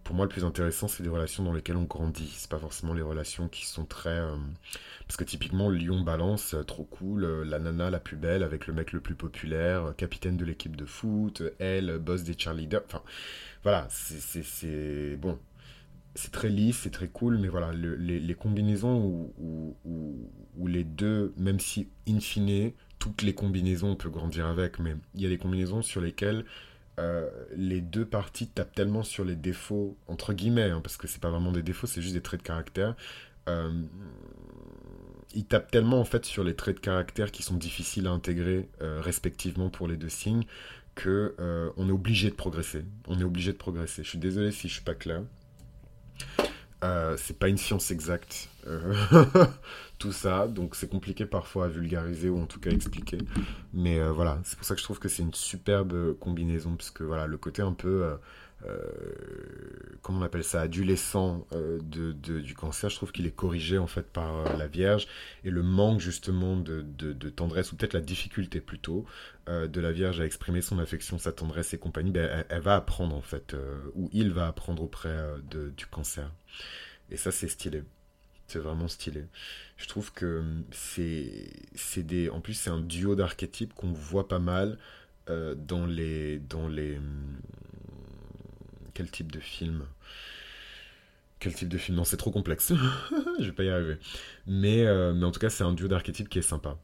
Pour moi, le plus intéressant, c'est les relations dans lesquelles on grandit. C'est pas forcément les relations qui sont très. Euh, parce que typiquement, Lyon balance, trop cool, la nana la plus belle avec le mec le plus populaire, capitaine de l'équipe de foot, elle, boss des cheerleaders. Enfin, voilà, c'est. Bon, c'est très lisse, c'est très cool, mais voilà, les, combinaisons où, les deux, même si in fine, toutes les combinaisons, on peut grandir avec, mais il y a des combinaisons sur lesquelles euh, les deux parties tapent tellement sur les défauts, entre guillemets, hein, parce que c'est pas vraiment des défauts, c'est juste des traits de caractère. Euh, ils tapent tellement en fait sur les traits de caractère qui sont difficiles à intégrer euh, respectivement pour les deux signes que on est obligé de progresser. On est obligé de progresser. Je suis désolé si je suis pas clair. Euh, c'est pas une science exacte, euh, <laughs> tout ça, donc c'est compliqué parfois à vulgariser ou en tout cas expliquer. Mais euh, voilà, c'est pour ça que je trouve que c'est une superbe combinaison, parce que voilà, le côté un peu, comment on appelle ça, adolescent de, du cancer, je trouve qu'il est corrigé en fait par la Vierge, et le manque justement de, tendresse, ou peut-être la difficulté plutôt, de la Vierge à exprimer son affection, sa tendresse et compagnie, ben, elle, va apprendre en fait, ou il va apprendre auprès du cancer. Et ça, c'est stylé. C'est vraiment stylé. Je trouve que c'est des. En plus, c'est un duo d'archétypes qu'on voit pas mal euh, dans les. Dans les hum, quel type de film quel type de film Non, c'est trop complexe. <laughs> je vais pas y arriver. Mais, euh, mais en tout cas, c'est un duo d'archétypes qui est sympa.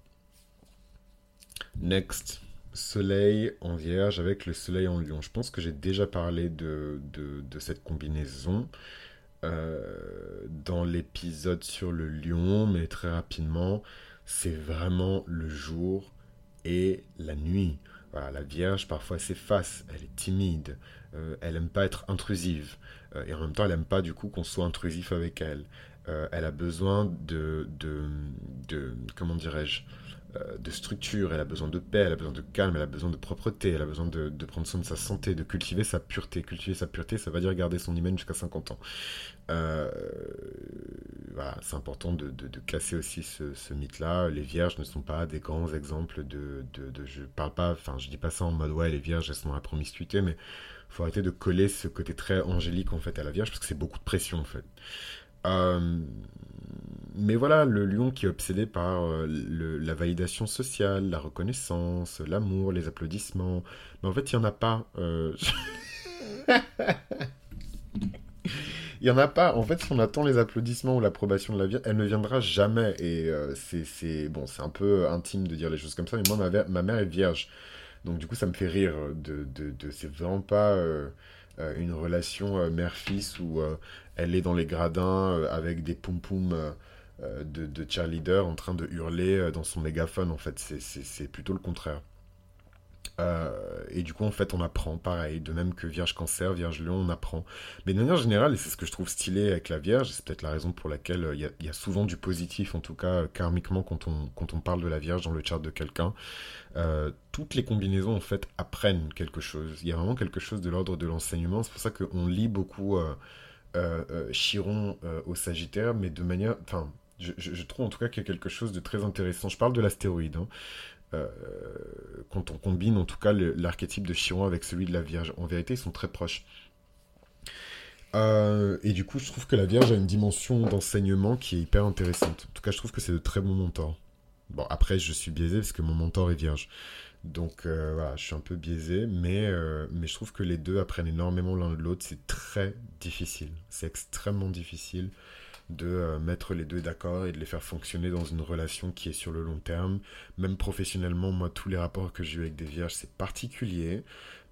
Next. Soleil en vierge avec le soleil en lion. Je pense que j'ai déjà parlé de, de, cette combinaison. Euh, dans l'épisode sur le lion, mais très rapidement, c'est vraiment le jour et la nuit. Voilà, la Vierge parfois s'efface, elle est timide, euh, elle aime pas être intrusive, euh, et en même temps elle aime pas du coup qu'on soit intrusif avec elle. elle a besoin de, de, de comment dirais-je, euh, de structure, elle a besoin de paix, elle a besoin de calme, elle a besoin de propreté, elle a besoin de, prendre soin de sa santé, de cultiver sa pureté. Cultiver sa pureté, ça va dire garder son hymen jusqu'à 50 ans. Euh, voilà, c'est important de, casser aussi ce, mythe-là. Les vierges ne sont pas des grands exemples de, de, je parle pas, enfin je dis pas ça en mode ouais les vierges elles sont dans promiscuité, mais faut arrêter de coller ce côté très angélique en fait à la vierge parce que c'est beaucoup de pression en fait. Euh, mais voilà, le lion qui est obsédé par euh, la validation sociale, la reconnaissance, l'amour, les applaudissements. Mais en fait, il n'y en a pas. Euh, <laughs> il n'y en a pas. En fait, si on attend les applaudissements ou l'approbation de la vie, elle ne viendra jamais. Et c'est bon, c'est un peu intime de dire les choses comme ça. Mais moi, ma, mère est vierge. Donc, du coup, ça me fait rire. De, de, c'est vraiment pas une relation mère-fils où elle est dans les gradins avec des poum-poum euh, de, de cheerleader en train de hurler euh, dans son mégaphone, en fait. C'est plutôt le contraire. Euh, et du coup, en fait, on apprend pareil, de même que Vierge Cancer, Vierge Lion, on apprend. Mais de manière générale, et c'est ce que je trouve stylé avec la Vierge, c'est peut-être la raison pour laquelle il y, a souvent du positif, en tout cas karmiquement, quand on, quand on parle de la Vierge dans le chart de quelqu'un. toutes les combinaisons, en fait, apprennent quelque chose. Il y a vraiment quelque chose de l'ordre de l'enseignement. C'est pour ça qu'on lit beaucoup Chiron au Sagittaire, mais de manière. Enfin, je, trouve en tout cas qu'il y a quelque chose de très intéressant. Je parle de l'astéroïde. Hein. Euh, quand on combine en tout cas l'archétype de Chiron avec celui de la Vierge, en vérité, ils sont très proches. Euh, et du coup, je trouve que la Vierge a une dimension d'enseignement qui est hyper intéressante. En tout cas, je trouve que c'est de très bons mentors. Bon, après, je suis biaisé parce que mon mentor est Vierge. Donc euh, voilà, je suis un peu biaisé, mais, mais je trouve que les deux apprennent énormément l'un de l'autre. C'est très difficile. C'est extrêmement difficile. De euh, mettre les deux d'accord et de les faire fonctionner dans une relation qui est sur le long terme. Même professionnellement, moi, tous les rapports que j'ai eu avec des vierges, c'est particulier.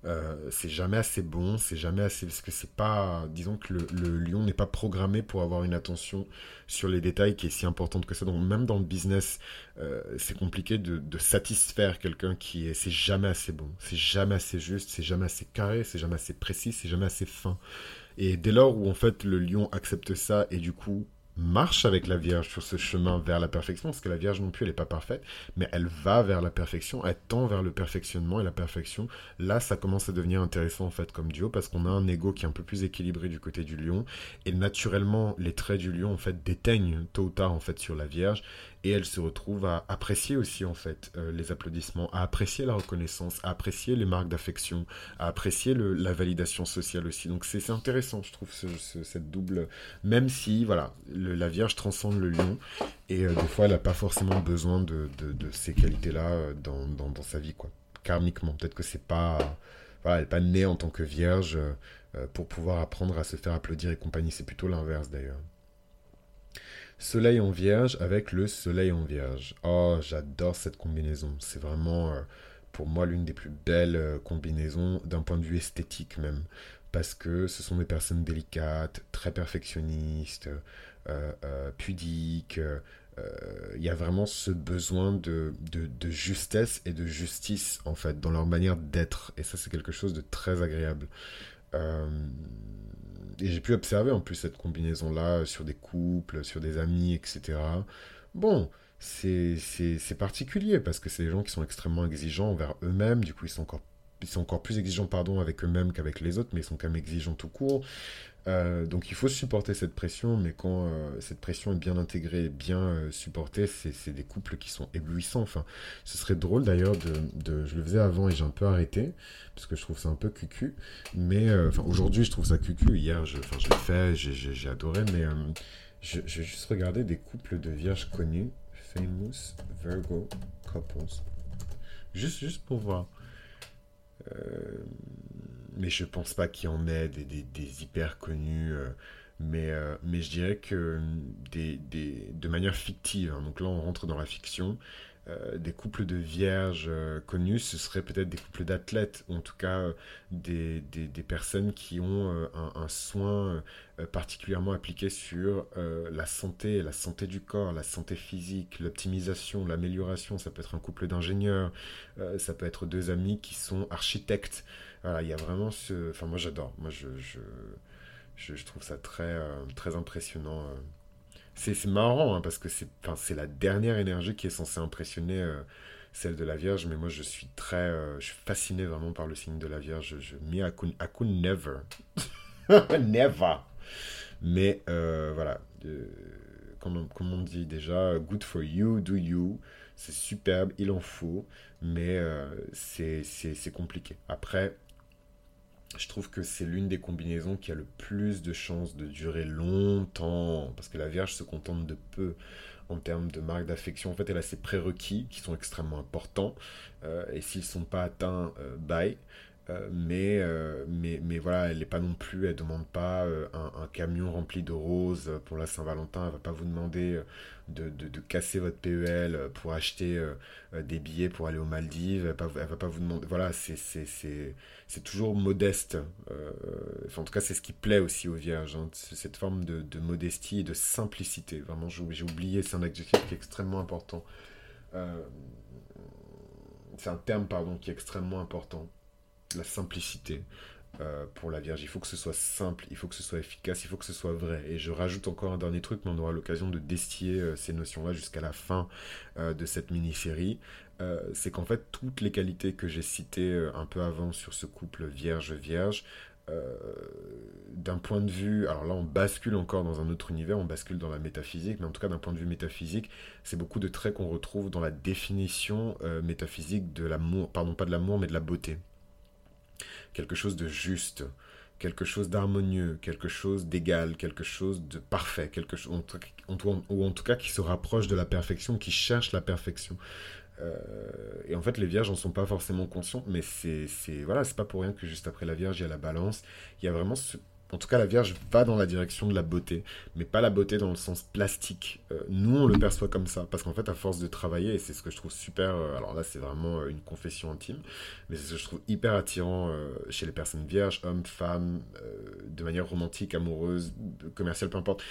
Euh, c'est jamais assez bon, c'est jamais assez parce que c'est pas, disons que le, lion n'est pas programmé pour avoir une attention sur les détails qui est si importante que ça. Donc même dans le business, euh, c'est compliqué de, de satisfaire quelqu'un qui est, c'est jamais assez bon, c'est jamais assez juste, c'est jamais assez carré, c'est jamais assez précis, c'est jamais assez fin. Et dès lors où en fait le lion accepte ça et du coup marche avec la Vierge sur ce chemin vers la perfection, parce que la Vierge non plus, elle n'est pas parfaite, mais elle va vers la perfection, elle tend vers le perfectionnement et la perfection. Là, ça commence à devenir intéressant en fait comme duo, parce qu'on a un ego qui est un peu plus équilibré du côté du lion, et naturellement, les traits du lion en fait déteignent tôt ou tard en fait sur la Vierge, et elle se retrouve à apprécier aussi en fait euh, les applaudissements, à apprécier la reconnaissance, à apprécier les marques d'affection, à apprécier la validation sociale aussi. Donc c'est intéressant, je trouve, cette double, même si voilà, la Vierge transcende le lion et euh, des fois elle n'a pas forcément besoin de, ces qualités-là euh, dans, sa vie quoi, karmiquement. Peut-être que c'est pas, voilà, elle n'est pas née en tant que Vierge pour pouvoir apprendre à se faire applaudir et compagnie. C'est plutôt l'inverse d'ailleurs. Soleil en vierge avec le soleil en vierge. Oh, j'adore cette combinaison. C'est vraiment, euh, pour moi, l'une des plus belles euh, combinaisons d'un point de vue esthétique même. Parce que ce sont des personnes délicates, très perfectionnistes, euh, pudiques. Il y a vraiment ce besoin de, de, justesse et de justice, en fait, dans leur manière d'être. Et ça, c'est quelque chose de très agréable et j'ai pu observer en plus cette combinaison-là sur des couples, sur des amis, etc. Bon, c'est particulier parce que c'est des gens qui sont extrêmement exigeants envers eux-mêmes, du coup ils sont encore ils sont encore plus exigeants avec eux-mêmes qu'avec les autres, mais ils sont quand même exigeants tout court. Euh, donc il faut supporter cette pression, mais quand euh, cette pression est bien intégrée bien euh, supportée, c'est des couples qui sont éblouissants. Enfin, ce serait drôle d'ailleurs de, Je le faisais avant et j'ai un peu arrêté, parce que je trouve ça un peu cucu. Mais enfin, aujourd'hui, je trouve ça cucu. Hier, je, je l'ai fait, j'ai adoré, mais je, je vais juste regarder des couples de vierges connus. Famous Virgo Couples. Juste, juste pour voir. Euh, mais je pense pas qu'il y en ait des, des, hyper connus. Euh, mais, euh, mais je dirais que des, des, de manière fictive, hein, donc là on rentre dans la fiction, euh, des couples de vierges euh, connus, ce serait peut-être des couples d'athlètes, ou en tout cas euh, des, des, personnes qui ont un, soin particulièrement appliqué sur la santé, la santé du corps, la santé physique, l'optimisation, l'amélioration. Ça peut être un couple d'ingénieurs, ça peut être deux amis qui sont architectes. Voilà, il y a vraiment ce... Enfin, moi j'adore, moi je, je, je, trouve ça très, très impressionnant c'est marrant hein, parce que c'est la dernière énergie qui est censée impressionner euh, celle de la Vierge, mais moi je suis très. Euh, je suis fasciné vraiment par le signe de la Vierge. Je, je à Akun never. <laughs> never. Mais euh, voilà. comme, comme, on dit déjà, good for you, do you. C'est superbe, il en faut, mais c'est compliqué. Après, je trouve que c'est l'une des combinaisons qui a le plus de chances de durer longtemps, parce que la Vierge se contente de peu en termes de marque d'affection. En fait, elle a ses prérequis qui sont extrêmement importants, euh, et s'ils ne sont pas atteints, euh, bye. Euh, mais, mais, mais voilà, elle n'est pas non plus, elle demande pas un, camion rempli de roses pour la Saint-Valentin, elle ne va pas vous demander de, de, casser votre PEL pour acheter des billets pour aller aux Maldives, elle ne va, va, pas vous demander, voilà, c'est toujours modeste. Euh, en tout cas, c'est ce qui plaît aussi aux vierges. Hein. cette forme de, modestie et de simplicité. Vraiment, j'ai oublié, c'est un adjectif qui est extrêmement important. Euh, c'est un terme, pardon, qui est extrêmement important. La simplicité. Euh, pour la Vierge. Il faut que ce soit simple, il faut que ce soit efficace, il faut que ce soit vrai. Et je rajoute encore un dernier truc, mais on aura l'occasion de destiller ces notions-là jusqu'à la fin de cette mini-série. Euh, c'est qu'en fait, toutes les qualités que j'ai citées euh, un peu avant sur ce couple vierge-vierge, euh, d'un point de vue, alors là on bascule encore dans un autre univers, on bascule dans la métaphysique, mais en tout cas d'un point de vue métaphysique, c'est beaucoup de traits qu'on retrouve dans la définition métaphysique de l'amour, pardon pas de l'amour mais de la beauté. Quelque chose de juste, quelque chose d'harmonieux, quelque chose d'égal, quelque chose de parfait, quelque chose, ou en tout cas qui se rapproche de la perfection, qui cherche la perfection. Euh, et en fait, les vierges n'en sont pas forcément conscientes, mais c'est voilà, c'est pas pour rien que juste après la Vierge, il y a la balance. Il y a vraiment ce en tout cas, la Vierge va dans la direction de la beauté, mais pas la beauté dans le sens plastique. Euh, nous, on le perçoit comme ça, parce qu'en fait, à force de travailler, et c'est ce que je trouve super, euh, alors là, c'est vraiment euh, une confession intime, mais c'est ce que je trouve hyper attirant chez les personnes vierges, hommes, femmes, de manière romantique, amoureuse, commerciale, peu importe,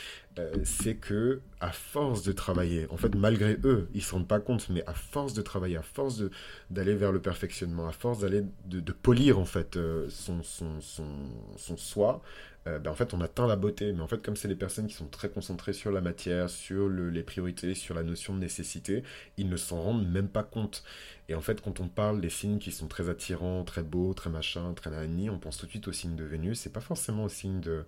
c'est que à force de travailler, en fait, malgré eux, ils se rendent pas compte, mais à force de travailler, à force d'aller vers le perfectionnement, à force d'aller de, polir en fait son, son, soi, euh, ben, en fait, on atteint la beauté. Mais en fait, comme c'est des personnes qui sont très concentrées sur la matière, sur les priorités, sur la notion de nécessité, ils ne s'en rendent même pas compte. Et en fait, quand on parle des signes qui sont très attirants, très beaux, très machin, très nani, on pense tout de suite au signe de Vénus. C'est pas forcément au signe de,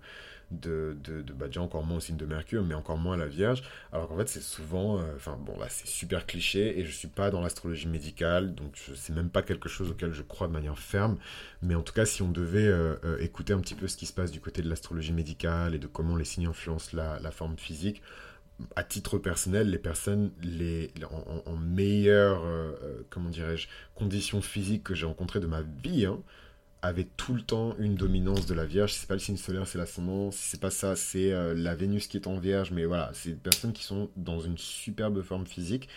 de, de, bah, déjà encore moins au signe de Mercure, mais encore moins à la Vierge. Alors qu'en fait, c'est souvent, euh, enfin bon, là, c'est super cliché et je suis pas dans l'astrologie médicale, donc c'est même pas quelque chose auquel je crois de manière ferme. Mais en tout cas, si on devait euh, euh, écouter un petit peu ce qui se passe du côté de l'astrologie médicale et de comment les signes influencent la, la forme physique, à titre personnel, les personnes les, en, meilleure, comment dirais-je, conditions physiques que j'ai rencontrées de ma vie, hein, avait tout le temps une dominance de la Vierge. C'est pas le signe solaire, c'est l'ascendant. C'est pas ça, c'est euh, la Vénus qui est en Vierge. Mais voilà, c'est des personnes qui sont dans une superbe forme physique.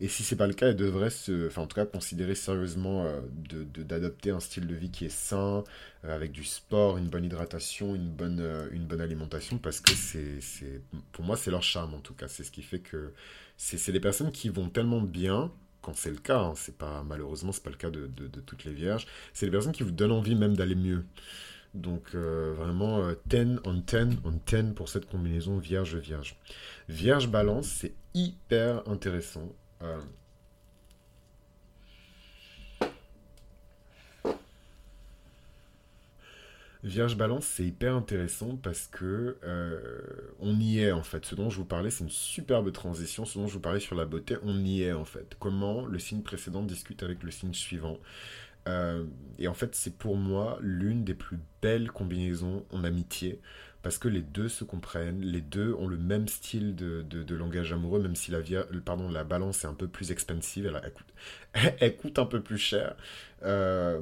Et si c'est pas le cas, elles devraient se, enfin en tout cas considérer sérieusement euh, d'adopter un style de vie qui est sain, euh, avec du sport, une bonne hydratation, une bonne, une bonne alimentation, parce que c'est, pour moi, c'est leur charme en tout cas. C'est ce qui fait que c'est, c'est les personnes qui vont tellement bien quand c'est le cas, hein, c'est pas malheureusement c'est pas le cas de, toutes les vierges, c'est les personnes qui vous donnent envie même d'aller mieux. Donc euh, vraiment 10 euh, on 10 on 10 pour cette combinaison vierge-vierge. Vierge-balance, c'est hyper intéressant. Euh, Vierge Balance, c'est hyper intéressant parce que euh, on y est en fait. Ce dont je vous parlais, c'est une superbe transition. Ce dont je vous parlais sur la beauté, on y est en fait. Comment le signe précédent discute avec le signe suivant. Euh, et en fait, c'est pour moi l'une des plus belles combinaisons en amitié parce que les deux se comprennent, les deux ont le même style de, langage amoureux, même si la, pardon, la balance est un peu plus expensive, elle, <laughs> coûte, un peu plus cher. Euh,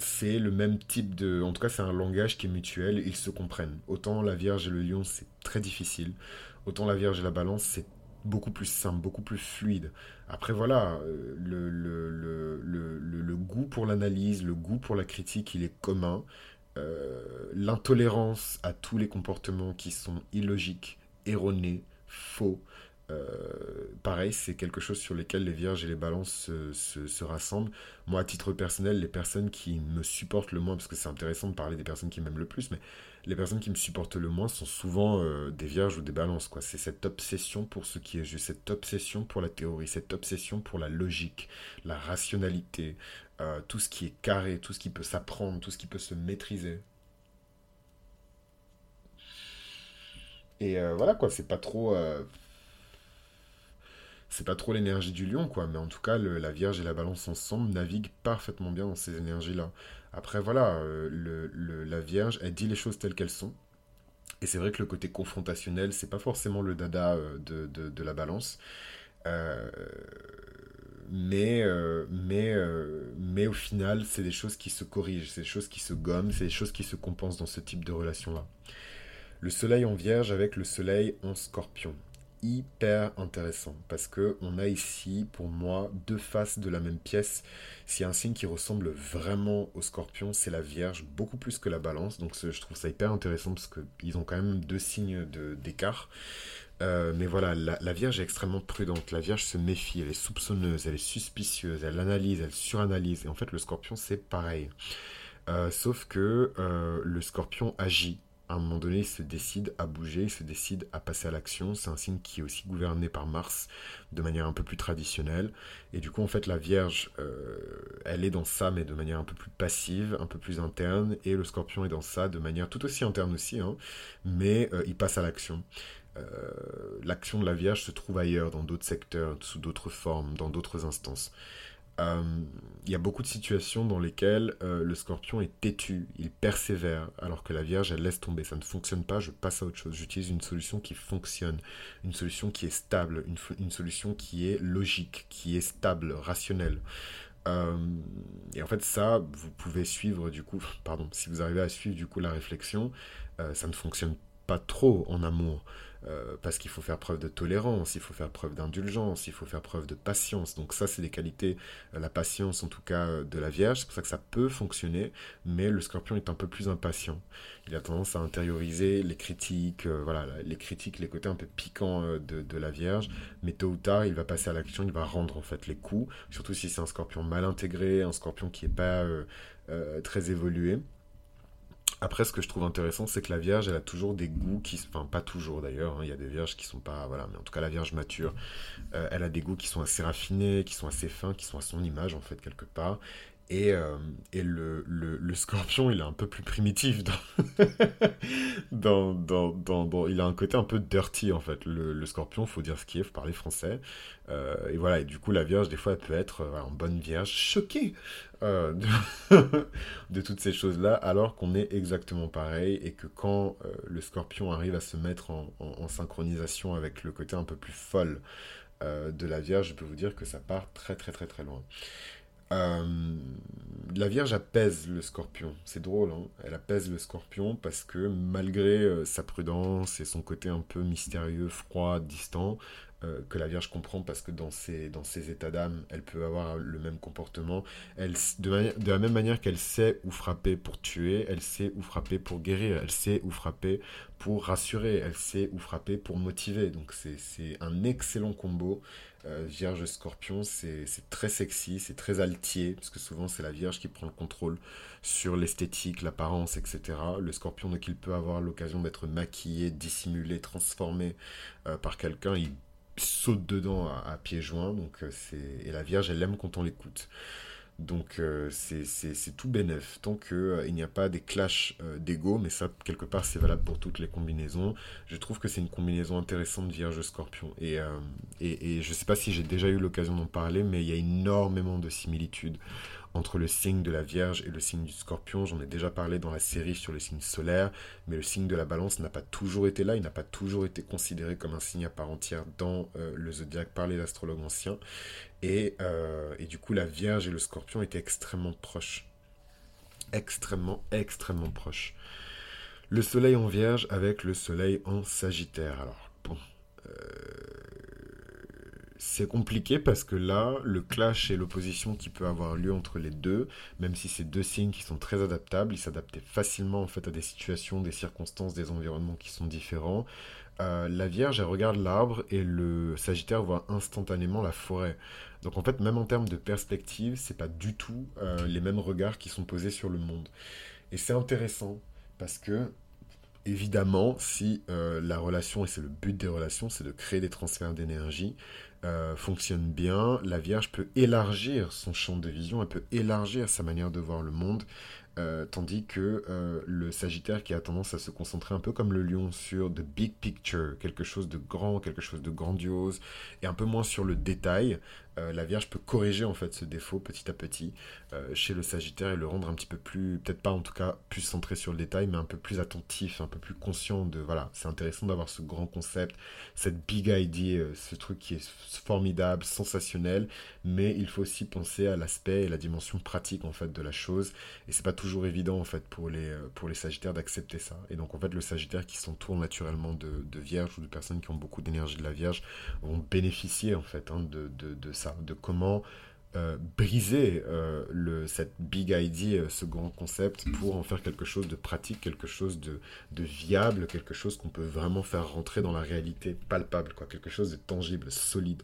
c'est le même type de... En tout cas, c'est un langage qui est mutuel, ils se comprennent. Autant la Vierge et le Lion, c'est très difficile. Autant la Vierge et la Balance, c'est beaucoup plus simple, beaucoup plus fluide. Après, voilà, euh, le, le, goût pour l'analyse, le goût pour la critique, il est commun. Euh, l'intolérance à tous les comportements qui sont illogiques, erronés, faux, euh, pareil, c'est quelque chose sur lequel les vierges et les balances se, rassemblent. Moi, à titre personnel, les personnes qui me supportent le moins, parce que c'est intéressant de parler des personnes qui m'aiment le plus, mais les personnes qui me supportent le moins sont souvent euh, des vierges ou des balances. Quoi. C'est cette obsession pour ce qui est juste, cette obsession pour la théorie, cette obsession pour la logique, la rationalité, euh, tout ce qui est carré, tout ce qui peut s'apprendre, tout ce qui peut se maîtriser. Et voilà quoi, c'est pas trop c'est pas trop l'énergie du lion, quoi. Mais en tout cas, la Vierge et la Balance ensemble naviguent parfaitement bien dans ces énergies-là. Après, voilà, euh, la Vierge, elle dit les choses telles qu'elles sont. Et c'est vrai que le côté confrontationnel, c'est pas forcément le dada euh, de, la Balance. Euh, mais, mais, mais au final, c'est des choses qui se corrigent, c'est des choses qui se gomment, c'est des choses qui se compensent dans ce type de relation-là. Le soleil en vierge avec le soleil en scorpion hyper intéressant parce que on a ici pour moi deux faces de la même pièce. S'il un signe qui ressemble vraiment au scorpion, c'est la Vierge, beaucoup plus que la balance. Donc je trouve ça hyper intéressant parce qu'ils ont quand même deux signes d'écart. Euh, mais voilà, la, Vierge est extrêmement prudente. La Vierge se méfie, elle est soupçonneuse, elle est suspicieuse, elle analyse, elle suranalyse. Et en fait, le scorpion, c'est pareil. Euh, sauf que euh, le scorpion agit à un moment donné, il se décide à bouger, il se décide à passer à l'action. C'est un signe qui est aussi gouverné par Mars de manière un peu plus traditionnelle. Et du coup, en fait, la Vierge, euh, elle est dans ça, mais de manière un peu plus passive, un peu plus interne. Et le Scorpion est dans ça de manière tout aussi interne aussi, hein, mais euh, il passe à l'action. Euh, l'action de la Vierge se trouve ailleurs, dans d'autres secteurs, sous d'autres formes, dans d'autres instances. Euh, il y a beaucoup de situations dans lesquelles euh, le scorpion est têtu, il persévère, alors que la Vierge, laisse tomber. Ça ne fonctionne pas, je passe à autre chose. J'utilise une solution qui fonctionne, une solution qui est stable, une, solution qui est logique, qui est stable, rationnelle. Euh, et en fait, ça, vous pouvez suivre du coup, pardon, si vous arrivez à suivre du coup la réflexion, ça ne fonctionne pas trop en amour. Euh, parce qu'il faut faire preuve de tolérance, il faut faire preuve d'indulgence, il faut faire preuve de patience. Donc ça, c'est des qualités, euh, la patience en tout cas euh, de la Vierge. C'est pour ça que ça peut fonctionner, mais le Scorpion est un peu plus impatient. Il a tendance à intérioriser les critiques, voilà, les critiques, les côtés un peu piquants de, de, la Vierge. Mais tôt ou tard, il va passer à l'action, il va rendre en fait les coups. Surtout si c'est un Scorpion mal intégré, un Scorpion qui n'est pas très évolué. Après, ce que je trouve intéressant, c'est que la Vierge, elle a toujours des goûts qui, enfin pas toujours d'ailleurs, hein, il y a des Vierges qui sont pas, voilà, mais en tout cas la Vierge mature, euh, elle a des goûts qui sont assez raffinés, qui sont assez fins, qui sont à son image en fait quelque part. Et, euh, et le, le, le, scorpion, il est un peu plus primitif. <laughs> Dans, dans, dans, dans, il a un côté un peu dirty, en fait. Le, le scorpion, faut dire ce qui est, faut parler français. Euh, et voilà, et du coup, la vierge, des fois, elle peut être euh, en bonne vierge, choquée <laughs> de, toutes ces choses-là, alors qu'on est exactement pareil. Et que quand le scorpion arrive à se mettre en, en, synchronisation avec le côté un peu plus folle de la vierge, je peux vous dire que ça part très, très, très, très loin. Euh, la Vierge apaise le scorpion. C'est drôle, hein elle apaise le scorpion parce que malgré euh, sa prudence et son côté un peu mystérieux, froid, distant, euh, que la Vierge comprend parce que dans ses, dans états d'âme, elle peut avoir le même comportement. Elle, de, de la même manière qu'elle sait où frapper pour tuer, elle sait où frapper pour guérir, elle sait où frapper pour rassurer, elle sait où frapper pour motiver. Donc c'est un excellent combo. Euh, vierge Scorpion, c'est très sexy, c'est très altier, parce que souvent c'est la Vierge qui prend le contrôle sur l'esthétique, l'apparence, etc. Le Scorpion, donc il peut avoir l'occasion d'être maquillé, dissimulé, transformé euh, par quelqu'un, il saute dedans à, pieds joints, donc euh, et la Vierge, elle aime quand on l'écoute. Donc euh, c'est tout bénef, tant qu'il euh, n'y a pas des clashs euh, d'ego, mais ça, quelque part, c'est valable pour toutes les combinaisons. Je trouve que c'est une combinaison intéressante Vierge-Scorpion. Et, et, et, je sais pas si j'ai déjà eu l'occasion d'en parler, mais il y a énormément de similitudes entre le signe de la Vierge et le signe du Scorpion. J'en ai déjà parlé dans la série sur les signes solaires, mais le signe de la Balance n'a pas toujours été là, il n'a pas toujours été considéré comme un signe à part entière dans euh, le zodiaque par les astrologues anciens. Et, euh, et, du coup, la Vierge et le Scorpion étaient extrêmement proches. Extrêmement, extrêmement proches. Le Soleil en Vierge avec le Soleil en Sagittaire. Alors, bon. Euh c'est compliqué parce que là, le clash et l'opposition qui peut avoir lieu entre les deux, même si c'est deux signes qui sont très adaptables, ils s'adaptent facilement en fait à des situations, des circonstances, des environnements qui sont différents. Euh, la Vierge, elle regarde l'arbre et le Sagittaire voit instantanément la forêt. Donc en fait, même en termes de perspective, c'est pas du tout euh, les mêmes regards qui sont posés sur le monde. Et c'est intéressant parce que évidemment, si euh, la relation, et c'est le but des relations, c'est de créer des transferts d'énergie, euh, fonctionne bien, la Vierge peut élargir son champ de vision, elle peut élargir sa manière de voir le monde, euh, tandis que euh, le Sagittaire qui a tendance à se concentrer un peu comme le lion sur the big picture, quelque chose de grand, quelque chose de grandiose, et un peu moins sur le détail, euh, la Vierge peut corriger en fait ce défaut petit à petit euh, chez le Sagittaire et le rendre un petit peu plus, peut-être pas en tout cas plus centré sur le détail, mais un peu plus attentif, un peu plus conscient de voilà, c'est intéressant d'avoir ce grand concept, cette big idea, euh, ce truc qui est formidable, sensationnel, mais il faut aussi penser à l'aspect et la dimension pratique en fait de la chose, et c'est pas toujours évident en fait pour les pour les Sagittaires d'accepter ça. Et donc en fait le Sagittaire qui s'entoure naturellement de, de Vierge ou de personnes qui ont beaucoup d'énergie de la Vierge vont bénéficier en fait hein, de, de, de de comment euh, briser euh, le, cette big idea, euh, ce grand concept, pour en faire quelque chose de pratique, quelque chose de, viable, quelque chose qu'on peut vraiment faire rentrer dans la réalité palpable, quelque chose de tangible, solide.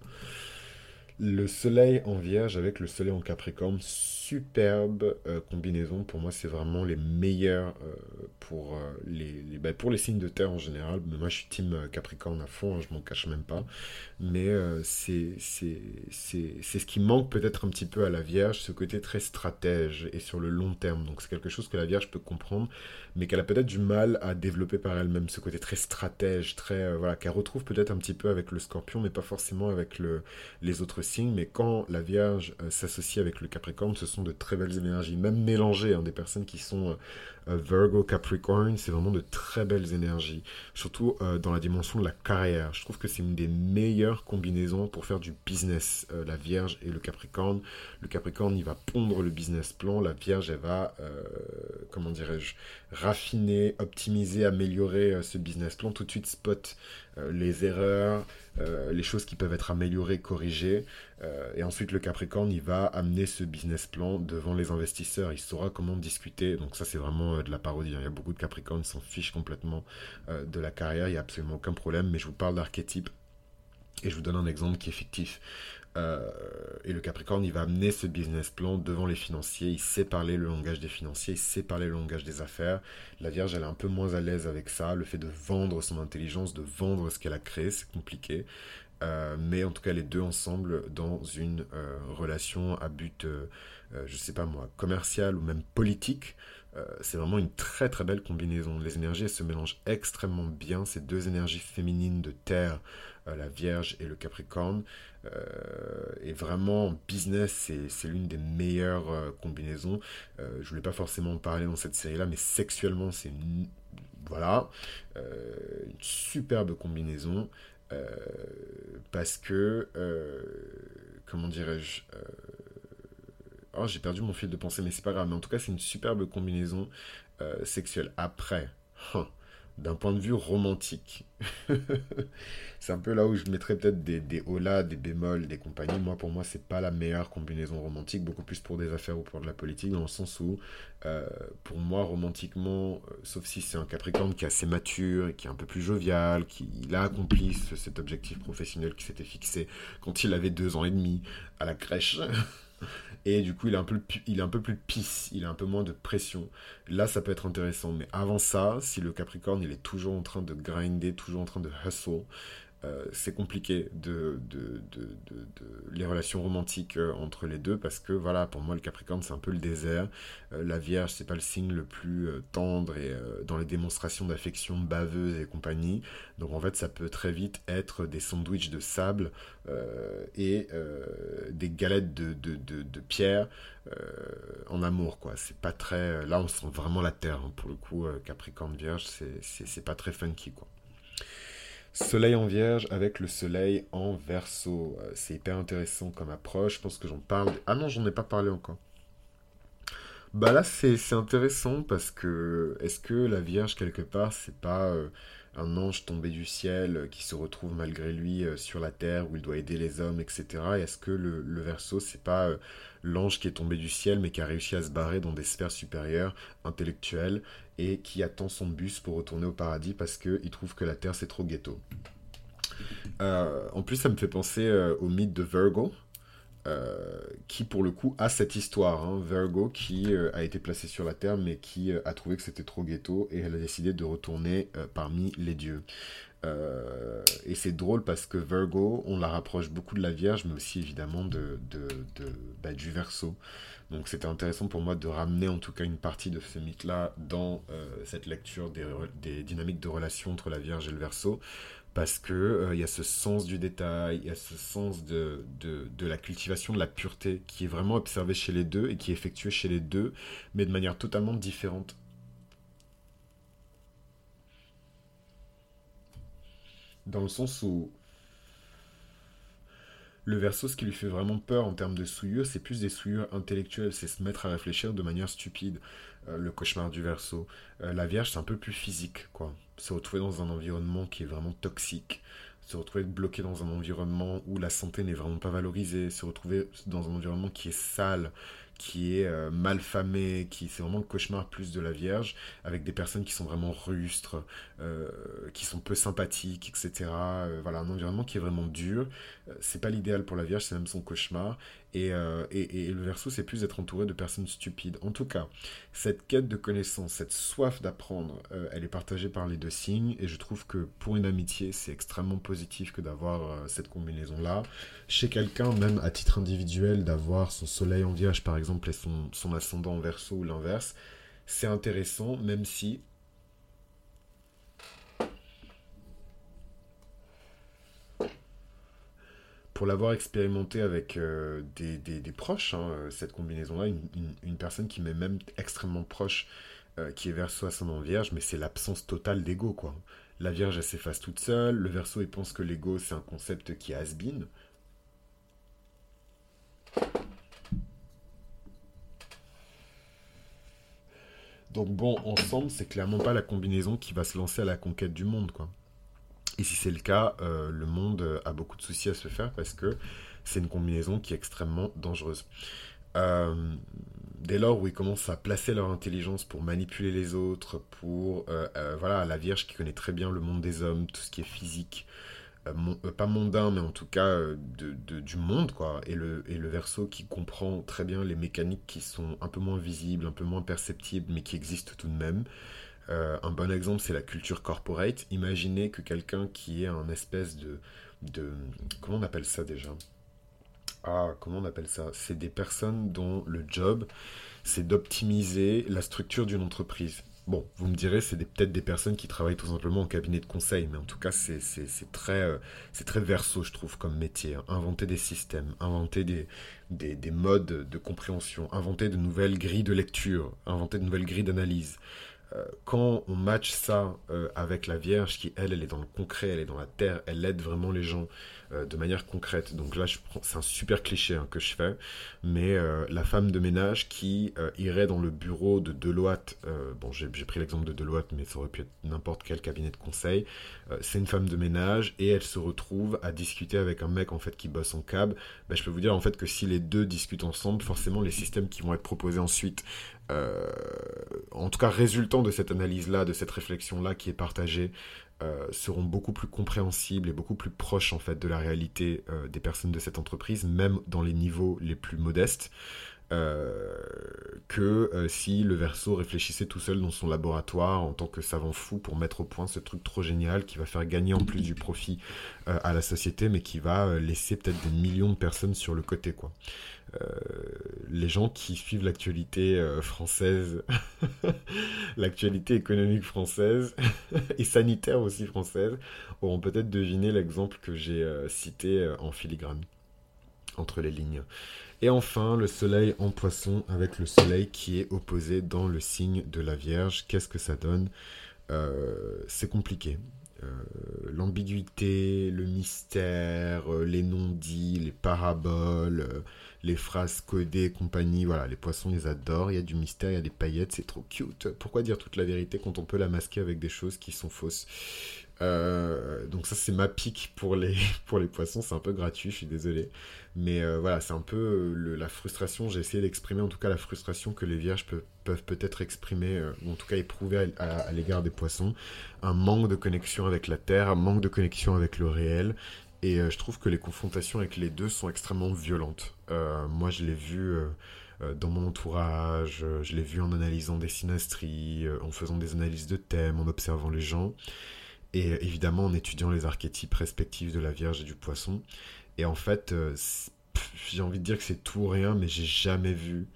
Le soleil en vierge avec le soleil en capricorne, superbe euh, combinaison. Pour moi, c'est vraiment les meilleurs euh, pour, euh, les, bah, pour les signes de terre en général. Mais moi, je suis team capricorne à fond, hein, je m'en cache même pas. Mais c'est ce qui manque peut-être un petit peu à la vierge, ce côté très stratège et sur le long terme. Donc, c'est quelque chose que la vierge peut comprendre, mais qu'elle a peut-être du mal à développer par elle-même. Ce côté très stratège, très, voilà, qu'elle retrouve peut-être un petit peu avec le scorpion, mais pas forcément avec le, les autres mais quand la Vierge s'associe avec le Capricorne, ce sont de très belles énergies, même mélangées. Hein, des personnes qui sont Virgo, Capricorn, c'est vraiment de très belles énergies, surtout dans la dimension de la carrière. Je trouve que c'est une des meilleures combinaisons pour faire du business, la Vierge et le Capricorne. Le Capricorne, il va pondre le business plan, la Vierge, elle va, comment dirais-je, raffiner, optimiser, améliorer ce business plan, tout de suite spot euh, les erreurs, euh, les choses qui peuvent être améliorées, corrigées. Euh, et ensuite, le Capricorne, il va amener ce business plan devant les investisseurs. Il saura comment discuter. Donc ça, c'est vraiment de la parodie. Il y a beaucoup de Capricornes qui s'en fichent complètement de la carrière. Il n'y a absolument aucun problème. Mais je vous parle d'archétype. Et je vous donne un exemple qui est fictif. Euh, et le Capricorne, il va amener ce business plan devant les financiers. Il sait parler le langage des financiers, il sait parler le langage des affaires. La Vierge, elle est un peu moins à l'aise avec ça. Le fait de vendre son intelligence, de vendre ce qu'elle a créé, c'est compliqué. Euh, mais en tout cas, les deux ensemble dans une euh, relation à but, je sais pas moi, commercial ou même politique. C'est vraiment une très très belle combinaison. Les énergies se mélangent extrêmement bien. Ces deux énergies féminines de terre, la Vierge et le Capricorne, euh, et vraiment, business, c'est l'une des meilleures euh, combinaisons. Euh, je voulais pas forcément en parler dans cette série-là, mais sexuellement, c'est voilà, une superbe combinaison. parce que, comment dirais-je Oh, j'ai perdu mon fil de pensée, mais c'est pas grave. Mais en tout cas, c'est une superbe combinaison sexuelle. Après, hein, d'un point de vue romantique. <laughs> c'est un peu là où je mettrais peut-être des, des des bémols, des compagnies. Moi, pour moi, c'est pas la meilleure combinaison romantique, beaucoup plus pour des affaires ou pour de la politique, dans le sens où, euh, pour moi, romantiquement, euh, sauf si c'est un Capricorne qui est assez mature et qui est un peu plus jovial, qui a accompli cet objectif professionnel qui s'était fixé quand il avait deux ans et demi à la crèche. <laughs> Et du coup, il est un peu, plus pisse, il a un peu moins de pression. Là, ça peut être intéressant. Mais avant ça, si le Capricorne, il est toujours en train de grinder, toujours en train de hustle, c'est compliqué de, les relations romantiques euh, entre les deux parce que voilà pour moi le Capricorne c'est un peu le désert. Euh, la Vierge c'est pas le signe le plus tendre et dans les démonstrations d'affection baveuse et compagnie. Donc en fait ça peut très vite être des sandwichs de sable et des galettes de, de pierre en amour quoi. C'est pas très là on sent vraiment la terre hein. pour le coup Capricorne Vierge c'est pas très funky quoi Soleil en vierge avec le soleil en verso. Euh, c'est hyper intéressant comme approche. Je pense que j'en parle. Ah non, j'en ai pas parlé encore. Bah là, c'est intéressant parce que est-ce que la Vierge, quelque part, c'est pas euh, un ange tombé du ciel euh, qui se retrouve malgré lui sur la terre où il doit aider les hommes, etc. Est-ce que le, verso, c'est pas l'ange qui est tombé du ciel mais qui a réussi à se barrer dans des sphères supérieures, intellectuelles, et qui attend son bus pour retourner au paradis parce qu'il trouve que la Terre c'est trop ghetto? Euh, en plus, ça me fait penser euh, au mythe de Virgo, euh, qui pour le coup a cette histoire. Hein. Virgo qui a été placé sur la Terre, mais qui a trouvé que c'était trop ghetto et elle a décidé de retourner parmi les dieux. et c'est drôle parce que Virgo, on la rapproche beaucoup de la Vierge, mais aussi évidemment de, bah, du Verseau. Donc c'était intéressant pour moi de ramener en tout cas une partie de ce mythe-là dans euh, cette lecture des, dynamiques de relation entre la Vierge et le Verseau, parce que euh, il y a ce sens du détail, il y a ce sens de, de, la cultivation de la pureté qui est vraiment observé chez les deux et qui est effectué chez les deux, mais de manière totalement différente. Dans le sens où le verso, ce qui lui fait vraiment peur en termes de souillure, c'est plus des souillures intellectuelles, c'est se mettre à réfléchir de manière stupide, euh, le cauchemar du verso. Euh, la Vierge, c'est un peu plus physique, quoi. Se retrouver dans un environnement qui est vraiment toxique, se retrouver bloqué dans un environnement où la santé n'est vraiment pas valorisée, se retrouver dans un environnement qui est sale, qui est euh, mal famé, qui c'est vraiment le cauchemar plus de la Vierge, avec des personnes qui sont vraiment rustres, qui sont peu sympathiques, etc. Voilà, un environnement qui est vraiment dur. C'est pas l'idéal pour la Vierge, c'est même son cauchemar. Et, et, et le verso, c'est plus d'être entouré de personnes stupides. En tout cas, cette quête de connaissance, cette soif d'apprendre, elle est partagée par les deux signes. Et je trouve que pour une amitié, c'est extrêmement positif que d'avoir cette combinaison-là. Chez quelqu'un, même à titre individuel, d'avoir son soleil en vierge, par exemple, et son, son ascendant en verso ou l'inverse, c'est intéressant, même si pour l'avoir expérimenté avec euh, des, proches, hein, cette combinaison-là, une, personne qui m'est même extrêmement proche, qui est verso ascendant vierge, mais c'est l'absence totale d'ego, quoi. La vierge, elle s'efface toute seule, le verso, il pense que l'ego, c'est un concept qui est has-been. Donc bon, ensemble, c'est clairement pas la combinaison qui va se lancer à la conquête du monde, quoi. Et si c'est le cas, euh, le monde a beaucoup de soucis à se faire parce que c'est une combinaison qui est extrêmement dangereuse. Euh, dès lors où ils commencent à placer leur intelligence pour manipuler les autres, pour euh, voilà la Vierge qui connaît très bien le monde des hommes, tout ce qui est physique, euh, euh, pas mondain, mais en tout cas euh, du monde, quoi. Et le, et le verso qui comprend très bien les mécaniques qui sont un peu moins visibles, un peu moins perceptibles, mais qui existent tout de même. Un bon exemple, c'est la culture corporate. Imaginez que quelqu'un qui est un espèce de, de... Comment on appelle ça déjà? Ah, comment on appelle ça? C'est des personnes dont le job, c'est d'optimiser la structure d'une entreprise. Bon, vous me direz, c'est peut-être des personnes qui travaillent tout simplement en cabinet de conseil, mais en tout cas, c'est très, euh, très verso, je trouve, comme métier. Hein. Inventer des systèmes, inventer des, des, modes de compréhension, inventer de nouvelles grilles de lecture, inventer de nouvelles grilles d'analyse. Quand on match ça euh, avec la Vierge, qui elle, elle est dans le concret, elle est dans la terre, elle aide vraiment les gens euh, de manière concrète. Donc là, c'est un super cliché hein, que je fais, mais euh, la femme de ménage qui irait dans le bureau de Deloitte, bon, j'ai pris l'exemple de Deloitte, mais ça aurait pu être n'importe quel cabinet de conseil. c'est une femme de ménage et elle se retrouve à discuter avec un mec en fait qui bosse en cab. Ben, je peux vous dire en fait que si les deux discutent ensemble, forcément les systèmes qui vont être proposés ensuite en tout cas résultant de cette analyse-là, de cette réflexion-là qui est partagée, euh, seront beaucoup plus compréhensibles et beaucoup plus proches en fait de la réalité euh, des personnes de cette entreprise, même dans les niveaux les plus modestes, euh, que si le verso réfléchissait tout seul dans son laboratoire en tant que savant fou pour mettre au point ce truc trop génial qui va faire gagner en plus du profit à la société, mais qui va laisser peut-être des millions de personnes sur le côté quoi. Euh, les gens qui suivent l'actualité euh, française, <laughs> l'actualité économique française <laughs> et sanitaire aussi française, auront peut-être deviné l'exemple que j'ai euh, cité en filigrane, entre les lignes. Et enfin, le soleil en poisson avec le soleil qui est opposé dans le signe de la Vierge. Qu'est-ce que ça donne? C'est compliqué. L'ambiguïté, le mystère, les non-dits, les paraboles, les phrases codées compagnie, voilà, les poissons ils adorent, il y a du mystère, il y a des paillettes, c'est trop cute. Pourquoi dire toute la vérité quand on peut la masquer avec des choses qui sont fausses? Euh, donc ça c'est ma pique pour les, <laughs> pour les poissons, c'est un peu gratuit, je suis désolé. Mais euh, voilà, c'est un peu euh, la frustration, j'ai essayé d'exprimer en tout cas la frustration que les vierges peuvent peut-être exprimer, ou en tout cas éprouver à l'égard des poissons. Un manque de connexion avec la terre, un manque de connexion avec le réel, et euh, je trouve que les confrontations avec les deux sont extrêmement violentes. Euh, moi, je l'ai vu euh, dans mon entourage, je l'ai vu en analysant des synastries, en faisant des analyses de thèmes, en observant les gens, et évidemment en étudiant les archétypes respectifs de la Vierge et du Poisson. Et en fait, j'ai envie de dire que c'est tout ou rien, mais j'ai jamais vu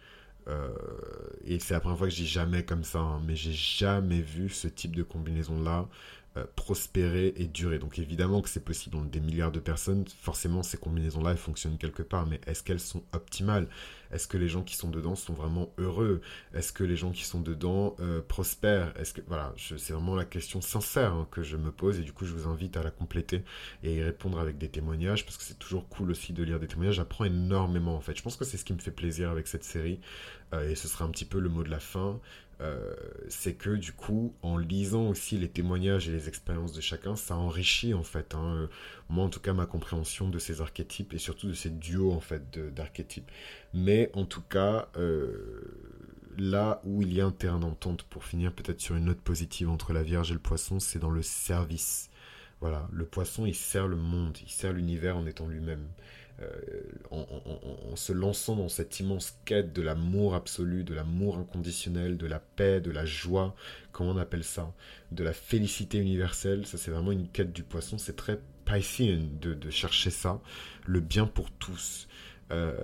et c'est la première fois que dis jamais comme ça, hein, mais j'ai jamais vu ce type de combinaison-là euh, prospérer et durer. Donc évidemment que c'est possible dans des milliards de personnes, forcément ces combinaisons-là, fonctionnent quelque part, mais est-ce qu'elles sont optimales? Est-ce que les gens qui sont dedans sont vraiment heureux? Est-ce que les gens qui sont dedans euh, prospèrent? Est-ce que voilà, c'est vraiment la question sincère hein, que je me pose. Et du coup je vous invite à la compléter et y répondre avec des témoignages parce que c'est toujours cool aussi de lire des témoignages. J'apprends énormément en fait. Je pense que c'est ce qui me fait plaisir avec cette série et ce sera un petit peu le mot de la fin. Euh, c'est que du coup, en lisant aussi les témoignages et les expériences de chacun, ça enrichit en fait, hein, euh, moi en tout cas, ma compréhension de ces archétypes et surtout de ces duos en fait d'archétypes. Mais en tout cas, euh, là où il y a un terrain d'entente pour finir peut-être sur une note positive entre la Vierge et le Poisson, c'est dans le service. Voilà, le Poisson, il sert le monde, il sert l'univers en étant lui-même. Euh, en, se lançant dans cette immense quête de l'amour absolu, de l'amour inconditionnel, de la paix, de la joie, comment on appelle ça, de la félicité universelle. Ça, c'est vraiment une quête du poisson. C'est très Piscean de, chercher ça, le bien pour tous. Euh,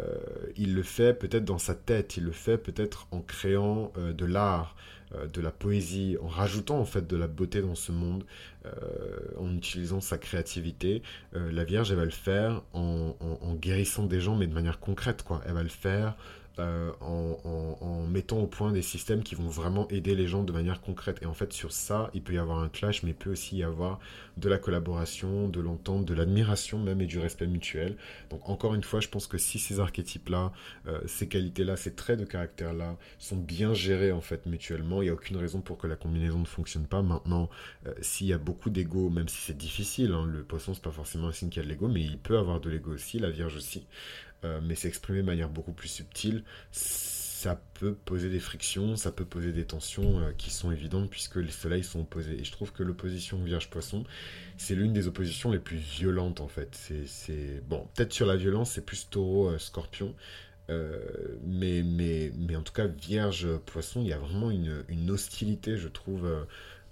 il le fait peut-être dans sa tête, il le fait peut-être en créant euh, de l'art, de la poésie, en rajoutant en fait de la beauté dans ce monde, en utilisant sa créativité. la Vierge, elle va le faire en, en, guérissant des gens, mais de manière concrète, quoi. Elle va le faire euh, en, mettant au point des systèmes qui vont vraiment aider les gens de manière concrète. Et en fait, sur ça, il peut y avoir un clash, mais il peut aussi y avoir de la collaboration, de l'entente, de l'admiration même et du respect mutuel. Donc encore une fois, je pense que si ces archétypes-là, euh, ces qualités-là, ces traits de caractère-là sont bien gérés en fait mutuellement, il n'y a aucune raison pour que la combinaison ne fonctionne pas. Maintenant, euh, s'il y a beaucoup d'ego, même si c'est difficile, hein, le poisson c'est pas forcément un signe qui a de l'ego, mais il peut avoir de l'ego aussi, la Vierge aussi. Euh, mais s'exprimer de manière beaucoup plus subtile, ça peut poser des frictions, ça peut poser des tensions euh, qui sont évidentes puisque les soleils sont opposés. Et je trouve que l'opposition Vierge-Poisson, c'est l'une des oppositions les plus violentes en fait. C'est bon, peut-être sur la violence, c'est plus Taureau-Scorpion. Euh, mais, mais, mais en tout cas, Vierge-Poisson, il y a vraiment une, une hostilité, je trouve,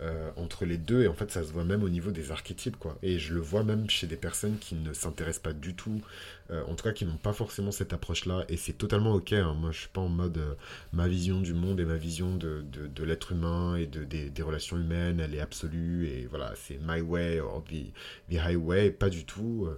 euh, entre les deux et en fait ça se voit même au niveau des archétypes quoi et je le vois même chez des personnes qui ne s'intéressent pas du tout euh, en tout cas qui n'ont pas forcément cette approche là et c'est totalement ok hein. moi je suis pas en mode euh, ma vision du monde et ma vision de, de, l'être humain et de, des, relations humaines elle est absolue et voilà c'est my way or the, the highway pas du tout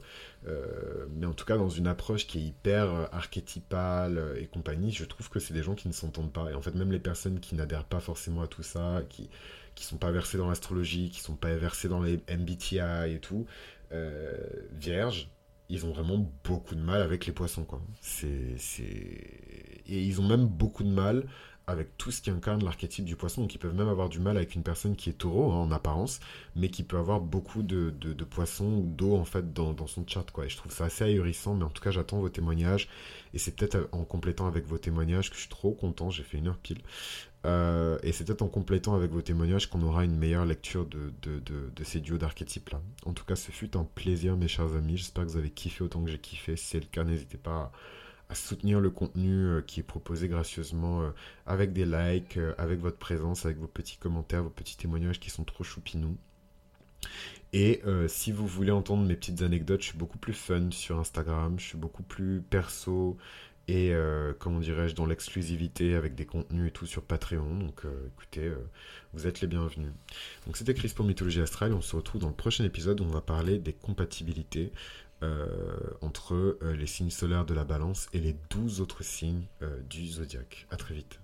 mais en tout cas dans une approche qui est hyper archétypale et compagnie je trouve que c'est des gens qui ne s'entendent pas et en fait même les personnes qui n'adhèrent pas forcément à tout ça qui qui sont pas versés dans l'astrologie, qui sont pas versés dans les MBTI et tout, euh, vierges, ils ont vraiment beaucoup de mal avec les poissons, quoi. C'est, Et ils ont même beaucoup de mal avec tout ce qui incarne l'archétype du poisson. Donc ils peuvent même avoir du mal avec une personne qui est taureau hein, en apparence, mais qui peut avoir beaucoup de, de, poissons ou d'eau en fait dans, dans, son chart. Quoi. Et je trouve ça assez ahurissant, mais en tout cas j'attends vos témoignages. Et c'est peut-être en complétant avec vos témoignages que je suis trop content, j'ai fait une heure pile. Euh, et c'est peut-être en complétant avec vos témoignages qu'on aura une meilleure lecture de, ces duos d'archétypes-là. En tout cas, ce fut un plaisir, mes chers amis. J'espère que vous avez kiffé autant que j'ai kiffé. Si c'est le cas, n'hésitez pas à soutenir le contenu euh, qui est proposé gracieusement euh, avec des likes, avec votre présence, avec vos petits commentaires, vos petits témoignages qui sont trop choupinous. Et si vous voulez entendre mes petites anecdotes, je suis beaucoup plus fun sur Instagram, je suis beaucoup plus perso et comment dirais-je dans l'exclusivité avec des contenus et tout sur Patreon. Donc écoutez, vous êtes les bienvenus. Donc c'était Chris pour Mythologie Astrale. On se retrouve dans le prochain épisode où on va parler des compatibilités. Euh, entre euh, les signes solaires de la balance et les 12 autres signes euh, du zodiaque. A très vite.